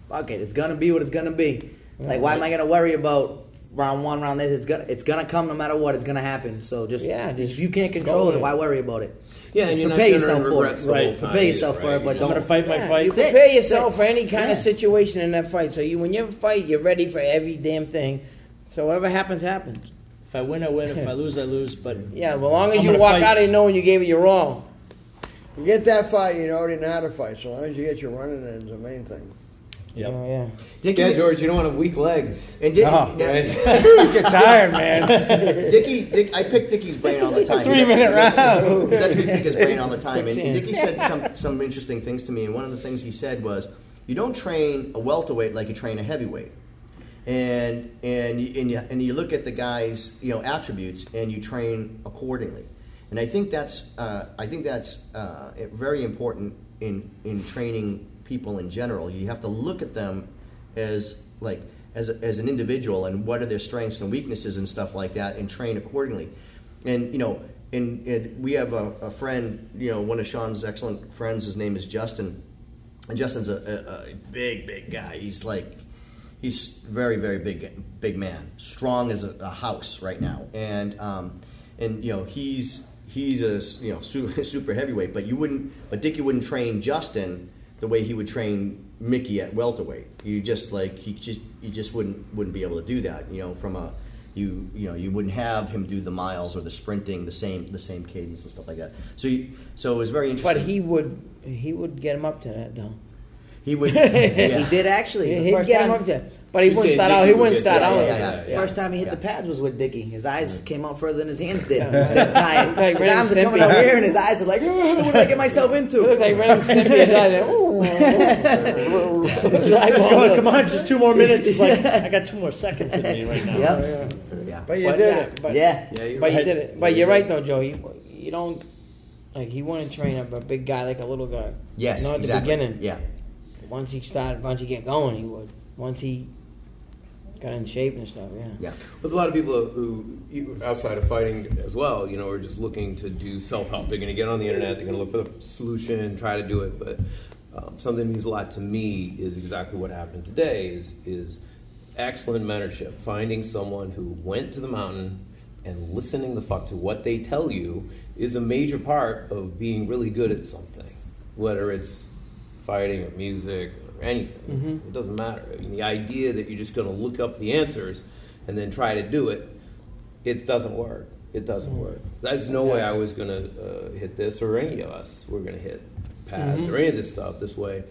"Fuck it, it's gonna be what it's gonna be. Like, why am I gonna worry about round one, round this? It's gonna, it's gonna come no matter what. It's gonna happen. So just, Yeah, just if you can't control it, it. why worry about it? Yeah, and Just you're not prepare yourself for it. Right, time prepare yourself either, for it, but don't fight my Yeah, fight. You prepare yourself for any kind of situation in that fight. So you, when you fight, you're ready for every damn thing. So whatever happens, happens. If I win, I win. If I lose, I lose. But Yeah, well, as long as I'm you gonna walk fight. out of it knowing you gave it your all. You get that fight, you already know how to fight. So long as you get your running in is the main thing. Yep. Oh, yeah. Dickie, Yeah, George, you don't want to have weak legs. and Dickie, No. yeah, Right? get tired, man. Dickie, Dick, I pick Dickie's brain all the time. Three minute round. He does pick his brain all the time. And, Six and. Dickie said some, some interesting things to me. And one of the things he said was, you don't train a welterweight like you train a heavyweight. And, and, and, you, and you look at the guy's you know, attributes and you train accordingly. And I think that's, uh, I think that's uh, very important in, in training people in general. You have to look at them as like as, a, as an individual and what are their strengths and weaknesses and stuff like that and train accordingly. And you know, and, and we have a, a friend, you know, one of Sean's excellent friends. His name is Justin, and Justin's a, a, a big, big guy. He's like, he's very, very big, big man, strong as a, a house right now. And um, and you know, he's he's a you know su- super heavyweight, but you wouldn't, but Dickie wouldn't train Justin the way he would train Mickey at welterweight. You just like he just you just wouldn't wouldn't be able to do that. You know, from a you you know you wouldn't have him do the miles or the sprinting the same the same cadence and stuff like that. So you, so it was very interesting. But he would he would get him up to that though. He would yeah. He did actually. The He'd get time, him up there, but he You wouldn't start Dickie out. He would wouldn't start that. out. Yeah, yeah, yeah. First time he hit Yeah. the pads was with Dickie. His eyes came out further than his hands did. He was dead tired. Like his Ren and arms are coming out here, and his eyes are like, "What did I get myself into?" He looked like Ren and Stimpy. Just going, come on, just two more minutes. It's like I got two more seconds in me right now. Yep. yeah. But you But, did yeah, it. but, Yeah. Yeah, you're but you right. did it. But you're right though, Joe. You, you don't like he wouldn't train up a big guy like a little guy. Yes, Not at exactly. the beginning. Yeah, once he started, once he get going, he would. Once he got in shape and stuff, yeah. Yeah. There's a lot of people who, outside of fighting as well, you know, are just looking to do self help. They're going to get on the internet, they're going to look for the solution, try to do it. But um, something that means a lot to me is exactly what happened today is, is excellent mentorship. Finding someone who went to the mountain and listening the fuck to what they tell you is a major part of being really good at something, whether it's fighting or music or anything. It doesn't matter. I mean, the idea that you're just going to look up the answers and then try to do it, it doesn't work. It doesn't work. There's no way I was going to uh, hit this or any of us were going to hit pads or any of this stuff this way.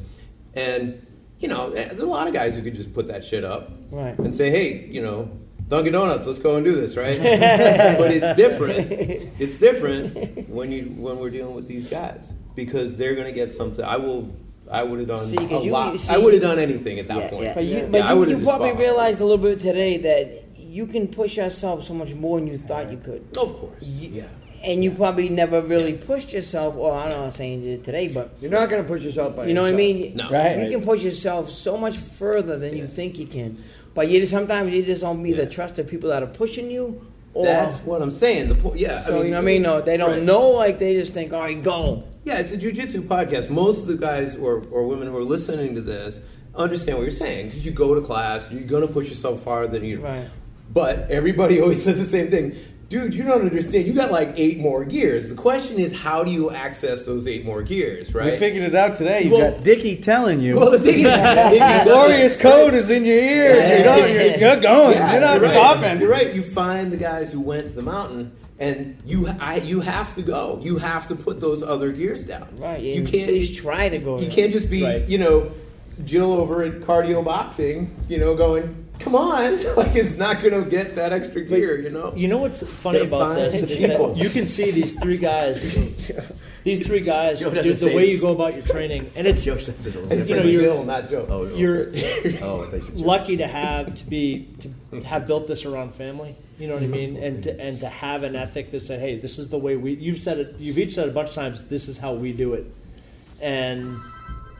And, you know, eh, there's a lot of guys who could just put that shit up Right. and say, hey, you know, Dunkin' Donuts, let's go and do this, right? but it's different. It's different when you when we're dealing with these guys because they're going to get something. I will. I would have done See, 'cause a you- lot. see- I would have done anything at that Yeah, point. yeah. But you, Yeah, but I you, would've you just probably fought. realized a little bit today that you can push yourself so much more than you thought you could. Of course. You- Yeah. And you probably never really pushed yourself. Well, I'm not saying you did today, but You're not going to put yourself by you know what I yourself. mean. No. Right, You right. can push yourself so much further than you think you can. But you just, sometimes you just don't either Yeah. trust the people that are pushing you, or That's what I'm saying. The point. Yeah. so you know what I mean. No, they don't right. know. Like they just think, all right, go. Yeah, it's a jujitsu podcast. Most of the guys or, or women who are listening to this understand what you're saying because you go to class, you're going to push yourself farther than you. Right. But everybody always says the same thing. Dude, you don't understand. You got like eight more gears. The question is, how do you access those eight more gears, right? We figured it out today. You Well- got Dickie telling you. well, the thing is, if you- Glorious code is in your ears. You're going. You're, you're going. Yeah, you're not right. stopping. You're right. You find the guys who went to the mountain, and you I, you have to go. You have to put those other gears down. Right. You can't. least try to go. You can't just be, Right. you know, Jill over at cardio boxing, you know, going, come on, like it's not going to get that extra gear, you know. You know what's funny about this is that you can see these three guys, these three guys, Joe doesn't the say way this. you go about your training, and it's Joe says it a I little you know, you're- Jill, not Joe. Oh, you're Oh, I thought you said Joe. lucky to have to be to have built this around family. You know what I mean? And to, and to have an ethic that said, "Hey, this is the way we." You've said it. You've each said it a bunch of times. This is how we do it. And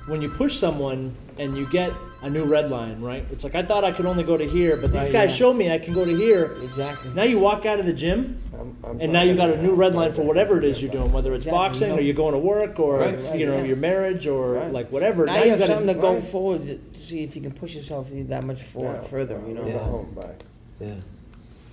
when you push someone and you get a new red line, right? It's like I thought I could only go to here, but these Right, guys yeah. show me I can go to here. Exactly. Now you walk out of the gym, I'm- I'm and now you got a new red line for whatever it is you're doing, whether it's Exactly. boxing You or you're going to work or Right, it's, right, you know yeah. your marriage or Right. like whatever. Now, you have gotta- something to go right. forward to see if you can push yourself that much for, Yeah. further. You know. Go home, bye. Yeah,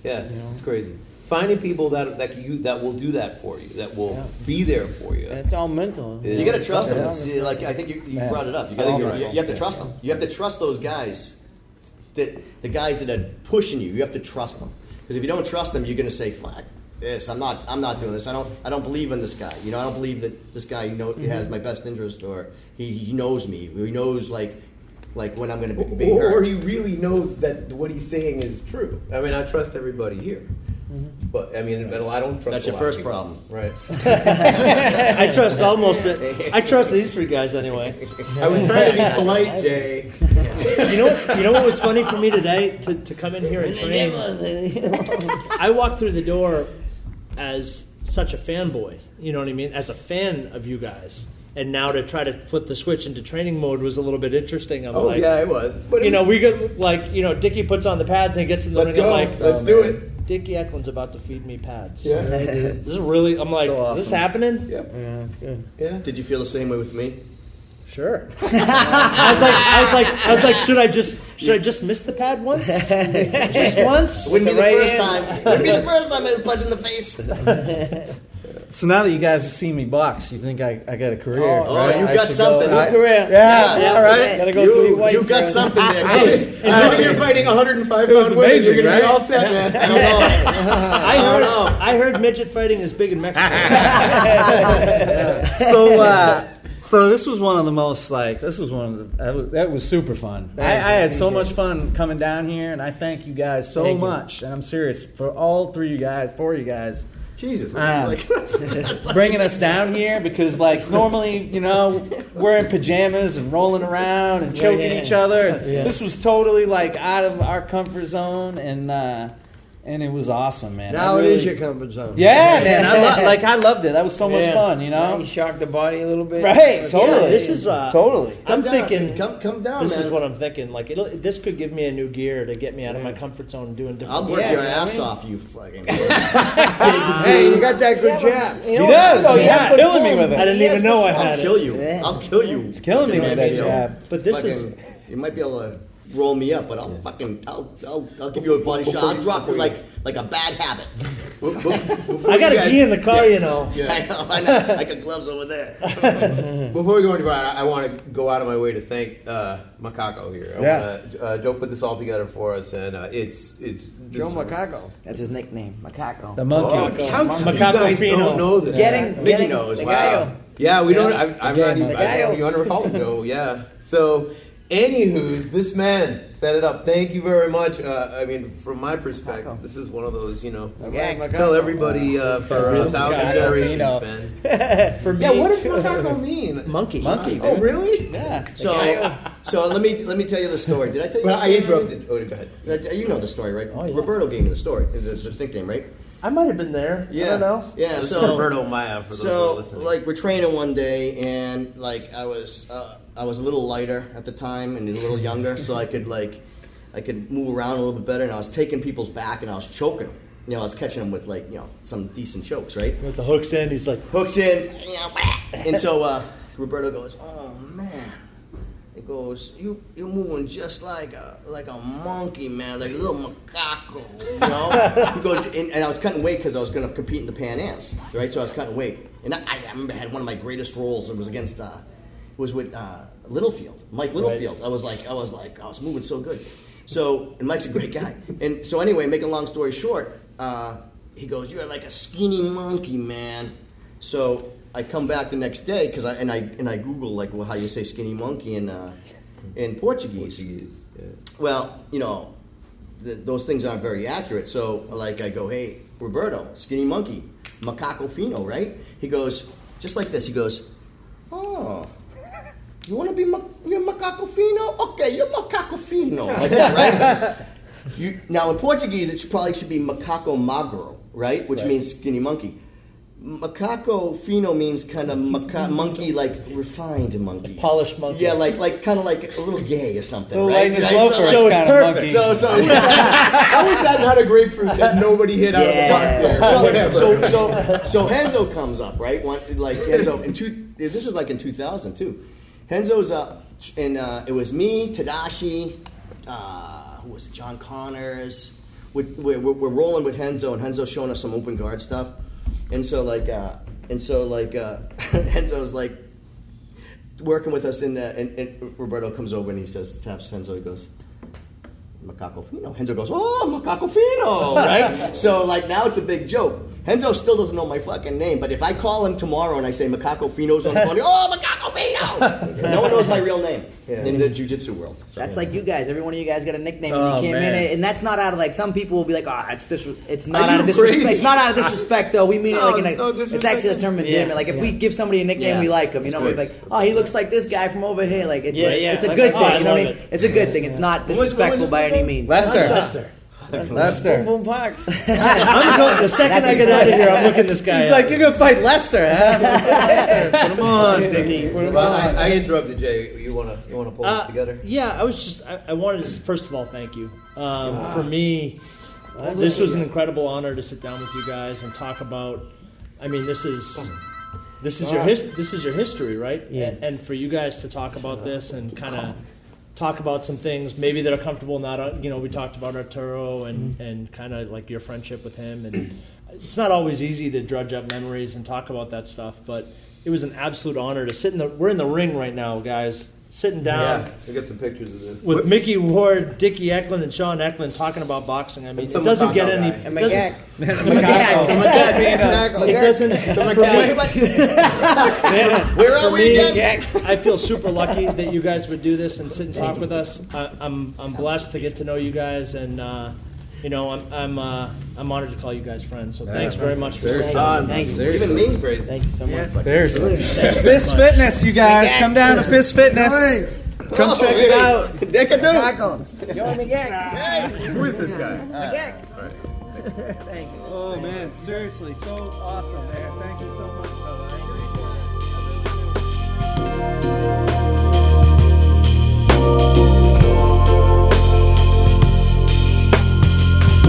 yeah, You know? it's crazy. Finding people that that you that will do that for you, that will Yeah. be there for you. And it's all mental. Yeah. You got to trust them. Yeah. See, like I think you, you Man. brought it up. You, I gotta, you're you, right. you have to Yeah. trust them. You have to trust those guys. That the guys that are pushing you, you have to trust them. Because if you don't trust them, you're going to say, "Fuck this! I'm not. I'm not doing this. I don't. I don't believe in this guy. You know, I don't believe that this guy you know has my best interest, or he, he knows me. He knows like like when I'm going to be, be or, or he really knows that what he's saying is true. I mean, I trust everybody here, mm-hmm. but I mean, I don't trust. That's a your lot first people. problem. right? I trust almost. I trust these three guys anyway. I was trying to be polite, Jay. You know what's, You know what was funny for me today to, to come in here and train. I walked through the door as such a fanboy. You know what I mean? As a fan of you guys. And now to try to flip the switch into training mode was a little bit interesting. I'm Oh like, yeah, it was. But it you know, we get like, you know, Dickie puts on the pads and he gets in the Let's ring. I'm go. like, Let's oh, do man. it. Dickie Eklund's about to feed me pads. Yeah. This is really. I'm like, So is this happening? Yep. Yeah, that's good. Yeah. Did you feel the same way with me? Sure. I was like, I was like, I was like, should I just, should I just miss the pad once? just once? Wouldn't be the Right first hand. time. Wouldn't be the first time I had a punch in the face. So now that you guys have seen me box, you think I, I got a career? Oh, right? you I got should something. Go, I- Good career. yeah, Yeah, all right. Gotta go through your You, wife you got first. something there. As long as you're fighting 105 It was pound women, you're amazing, gonna be right? all set, man. I don't know. I heard, know. I heard midget fighting is big in Mexico. so uh, so this was one of the most like this was one of the that was, that was super fun. I, I had so much fun coming down here, and I thank you guys so Thank you. much. And I'm serious for all three of you guys, four of you guys, Jesus. Ah. Like, bringing us down here because like normally you know we're in pajamas and rolling around and choking yeah. each other. Yeah. This was totally like out of our comfort zone, and uh, and it was awesome, man. Now I it really- is your comfort zone. Yeah, man. I lo- like I loved it. That was so much Yeah. fun, you know. You shocked the body a little bit. Right, Yeah, totally. this is uh, Totally. I'm down, thinking. come come down, This man. is what I'm thinking. Like it'll, this could give me a new gear to get me out of my comfort zone and doing different. Things. I'll work Yeah, your you know ass mean? off, you fucking. Hey, you got that good jab. He does. Oh, He's yeah, killing me with it. I didn't even know I had it. I'll kill you. Yeah. I'll kill you. He's killing me with that jab. But this is You might be able to roll me up, but I'll fucking I'll, I'll I'll give you a body shot. I'll drop you like like a bad habit. I got a key in the car, you know. I know, I know. I got gloves over there. Before we go any further, I, I want to go out of my way to thank uh, Macaco here. I Yeah. wanna, uh, Joe put this all together for us, and uh, it's it's Joe this- Macaco. That's his nickname, Macaco. The Oh, monkey. how come you Macaco guys Fino. don't know this? Getting, Mickey getting knows. the Wow. guy. Yeah, we don't. I, I'm not Again, even. I don't even recall Joe. Yeah. So, anywho's this man set it up. Thank you very much. Uh, I mean, from my perspective, this is one of those. You know, Right, Macaco. tell everybody uh, for a thousand Macaco generations, Fino. man. For me, Yeah. What does Macaco mean? monkey? Monkey. Oh, really? Yeah. So so let me let me tell you the story. Did I tell you? But the I interrupted. Oh, go ahead. Uh, You know the story, right? Oh, yeah. Roberto gave me the story. The, the nickname, right? I might have been there. I don't know. Yeah. This so Roberto Maia for those who are So, listening. like, we're training one day, and like, I was, uh, I was a little lighter at the time, and a little younger, so I could like, I could move around a little bit better, and I was taking people's back, and I was choking them. You know, I was catching them with like, you know, some decent chokes, right? With the hooks in, he's like, Hooks in, you know, whack. and so uh, Roberto goes, "Oh man." He goes, "You you're moving just like a like a monkey, man, like a little macaco." You know? he goes, and, and I was cutting weight because I was going to compete in the Pan Am's, right? So I was cutting weight, and I, I remember I had one of my greatest rolls. It was against, uh, it was with uh, Littlefield, Mike Littlefield. I was like, I was like, I was moving so good. So, and Mike's a great guy. And so anyway, make a long story short, uh, he goes, "You're like a skinny monkey, man." So I come back the next day because I and I and I Google like well, how you say skinny monkey in uh, in Portuguese. Portuguese. Yeah. Well, you know, th- those things aren't very accurate. So like I go, hey Roberto, skinny monkey, macaco fino, right? He goes just like this. He goes, oh. You want to be ma- you're macaco fino? Okay, you're macaco fino. Like that, right? You, now in Portuguese, it should, probably should be macaco magro, right? Which means skinny monkey. Macaco fino means kind of maca- monkey, like refined monkey, polished monkey. Yeah, like like kind of like a little gay or something, right? Lightness Right? loafers So, it's perfect. so, so, How is that not a grapefruit that nobody hit out Yeah. of the park there? so, so, so, so Henzo comes up, right? One, like Henzo in two. This is like in 2002. Henzo's up, and uh, it was me, Tadashi, uh, who was it? John Connors. We're, we're, we're rolling with Henzo, and Henzo's showing us some open guard stuff, and so like, uh, and so like, uh, Henzo's like working with us, in the, and, and Roberto comes over and he says, taps Henzo, he goes. Macaco Fino. Henzo goes, oh, Macaco Fino, right? so, like, now it's a big joke. Henzo still doesn't know my fucking name, but if I call him tomorrow and I say Macaco Fino's on the phone, oh, Macaco Fino! no one knows my real name in the jiu-jitsu world. So, That's yeah. like you guys. Every one of you guys got a nickname Oh, when you oh, came man. in, and that's not out of like some people will be like, oh, it's dis- It's not Are out of you disrespect. crazy? It's not out of disrespect though. We mean No, it like in it's no a, disrespect. it's actually a term of Yeah. endearment. Like if we give somebody a nickname, Yeah. we like him. You know, we're like, oh, he looks like this guy from over here. Like it's Yeah, it's, yeah. it's a Like, good oh, thing. I you know what I mean? it. It's a good thing. It's not What was- disrespectful his by any name? means. Lester. Lester. Boom Lester. boom parks. I'm going, the second I get out of here, I'm looking this guy He's up. like, you're gonna fight Lester, huh? Come on, Sticky. Well, I, I interrupted Jay. You wanna you wanna pull Uh, this together? Yeah, I was just, I, I wanted to, first of all, thank you. Um, For me, this was an incredible honor to sit down with you guys and talk about, I mean, this is. This is your his, this is your history, right? Yeah. And, and for you guys to talk about this and kind of talk about some things maybe that are comfortable. Not uh, you know we talked about Arturo and and kind of like your friendship with him, and it's not always easy to drudge up memories and talk about that stuff. But it was an absolute honor to sit in the. We're in the ring right now, guys. Sitting down yeah, we got some pictures of this. with Mickey Ward, Dickie Eklund, and Sean Eklund talking about boxing. I mean, it some doesn't get Macaco any. guy. It doesn't, McGack. Macaco. it doesn't. For me, Where are for we me, again? I feel super lucky that you guys would do this and sit and talk with us. I, I'm I'm blessed to get to know you guys, and uh, you know, I'm I'm uh, I'm honored to call you guys friends. So thanks very much for staying. Thank you. Seriously. Even me, crazy. Thank you so much. Yeah. Seriously. Thank Fist. Fitness, you guys. Come down to Fist Fitness. Come check it out. Deckadoo. Join me, Gek. Hey, who is this guy? Gek. Thank you. Oh man, seriously, so awesome, man. Thank you so much, brother.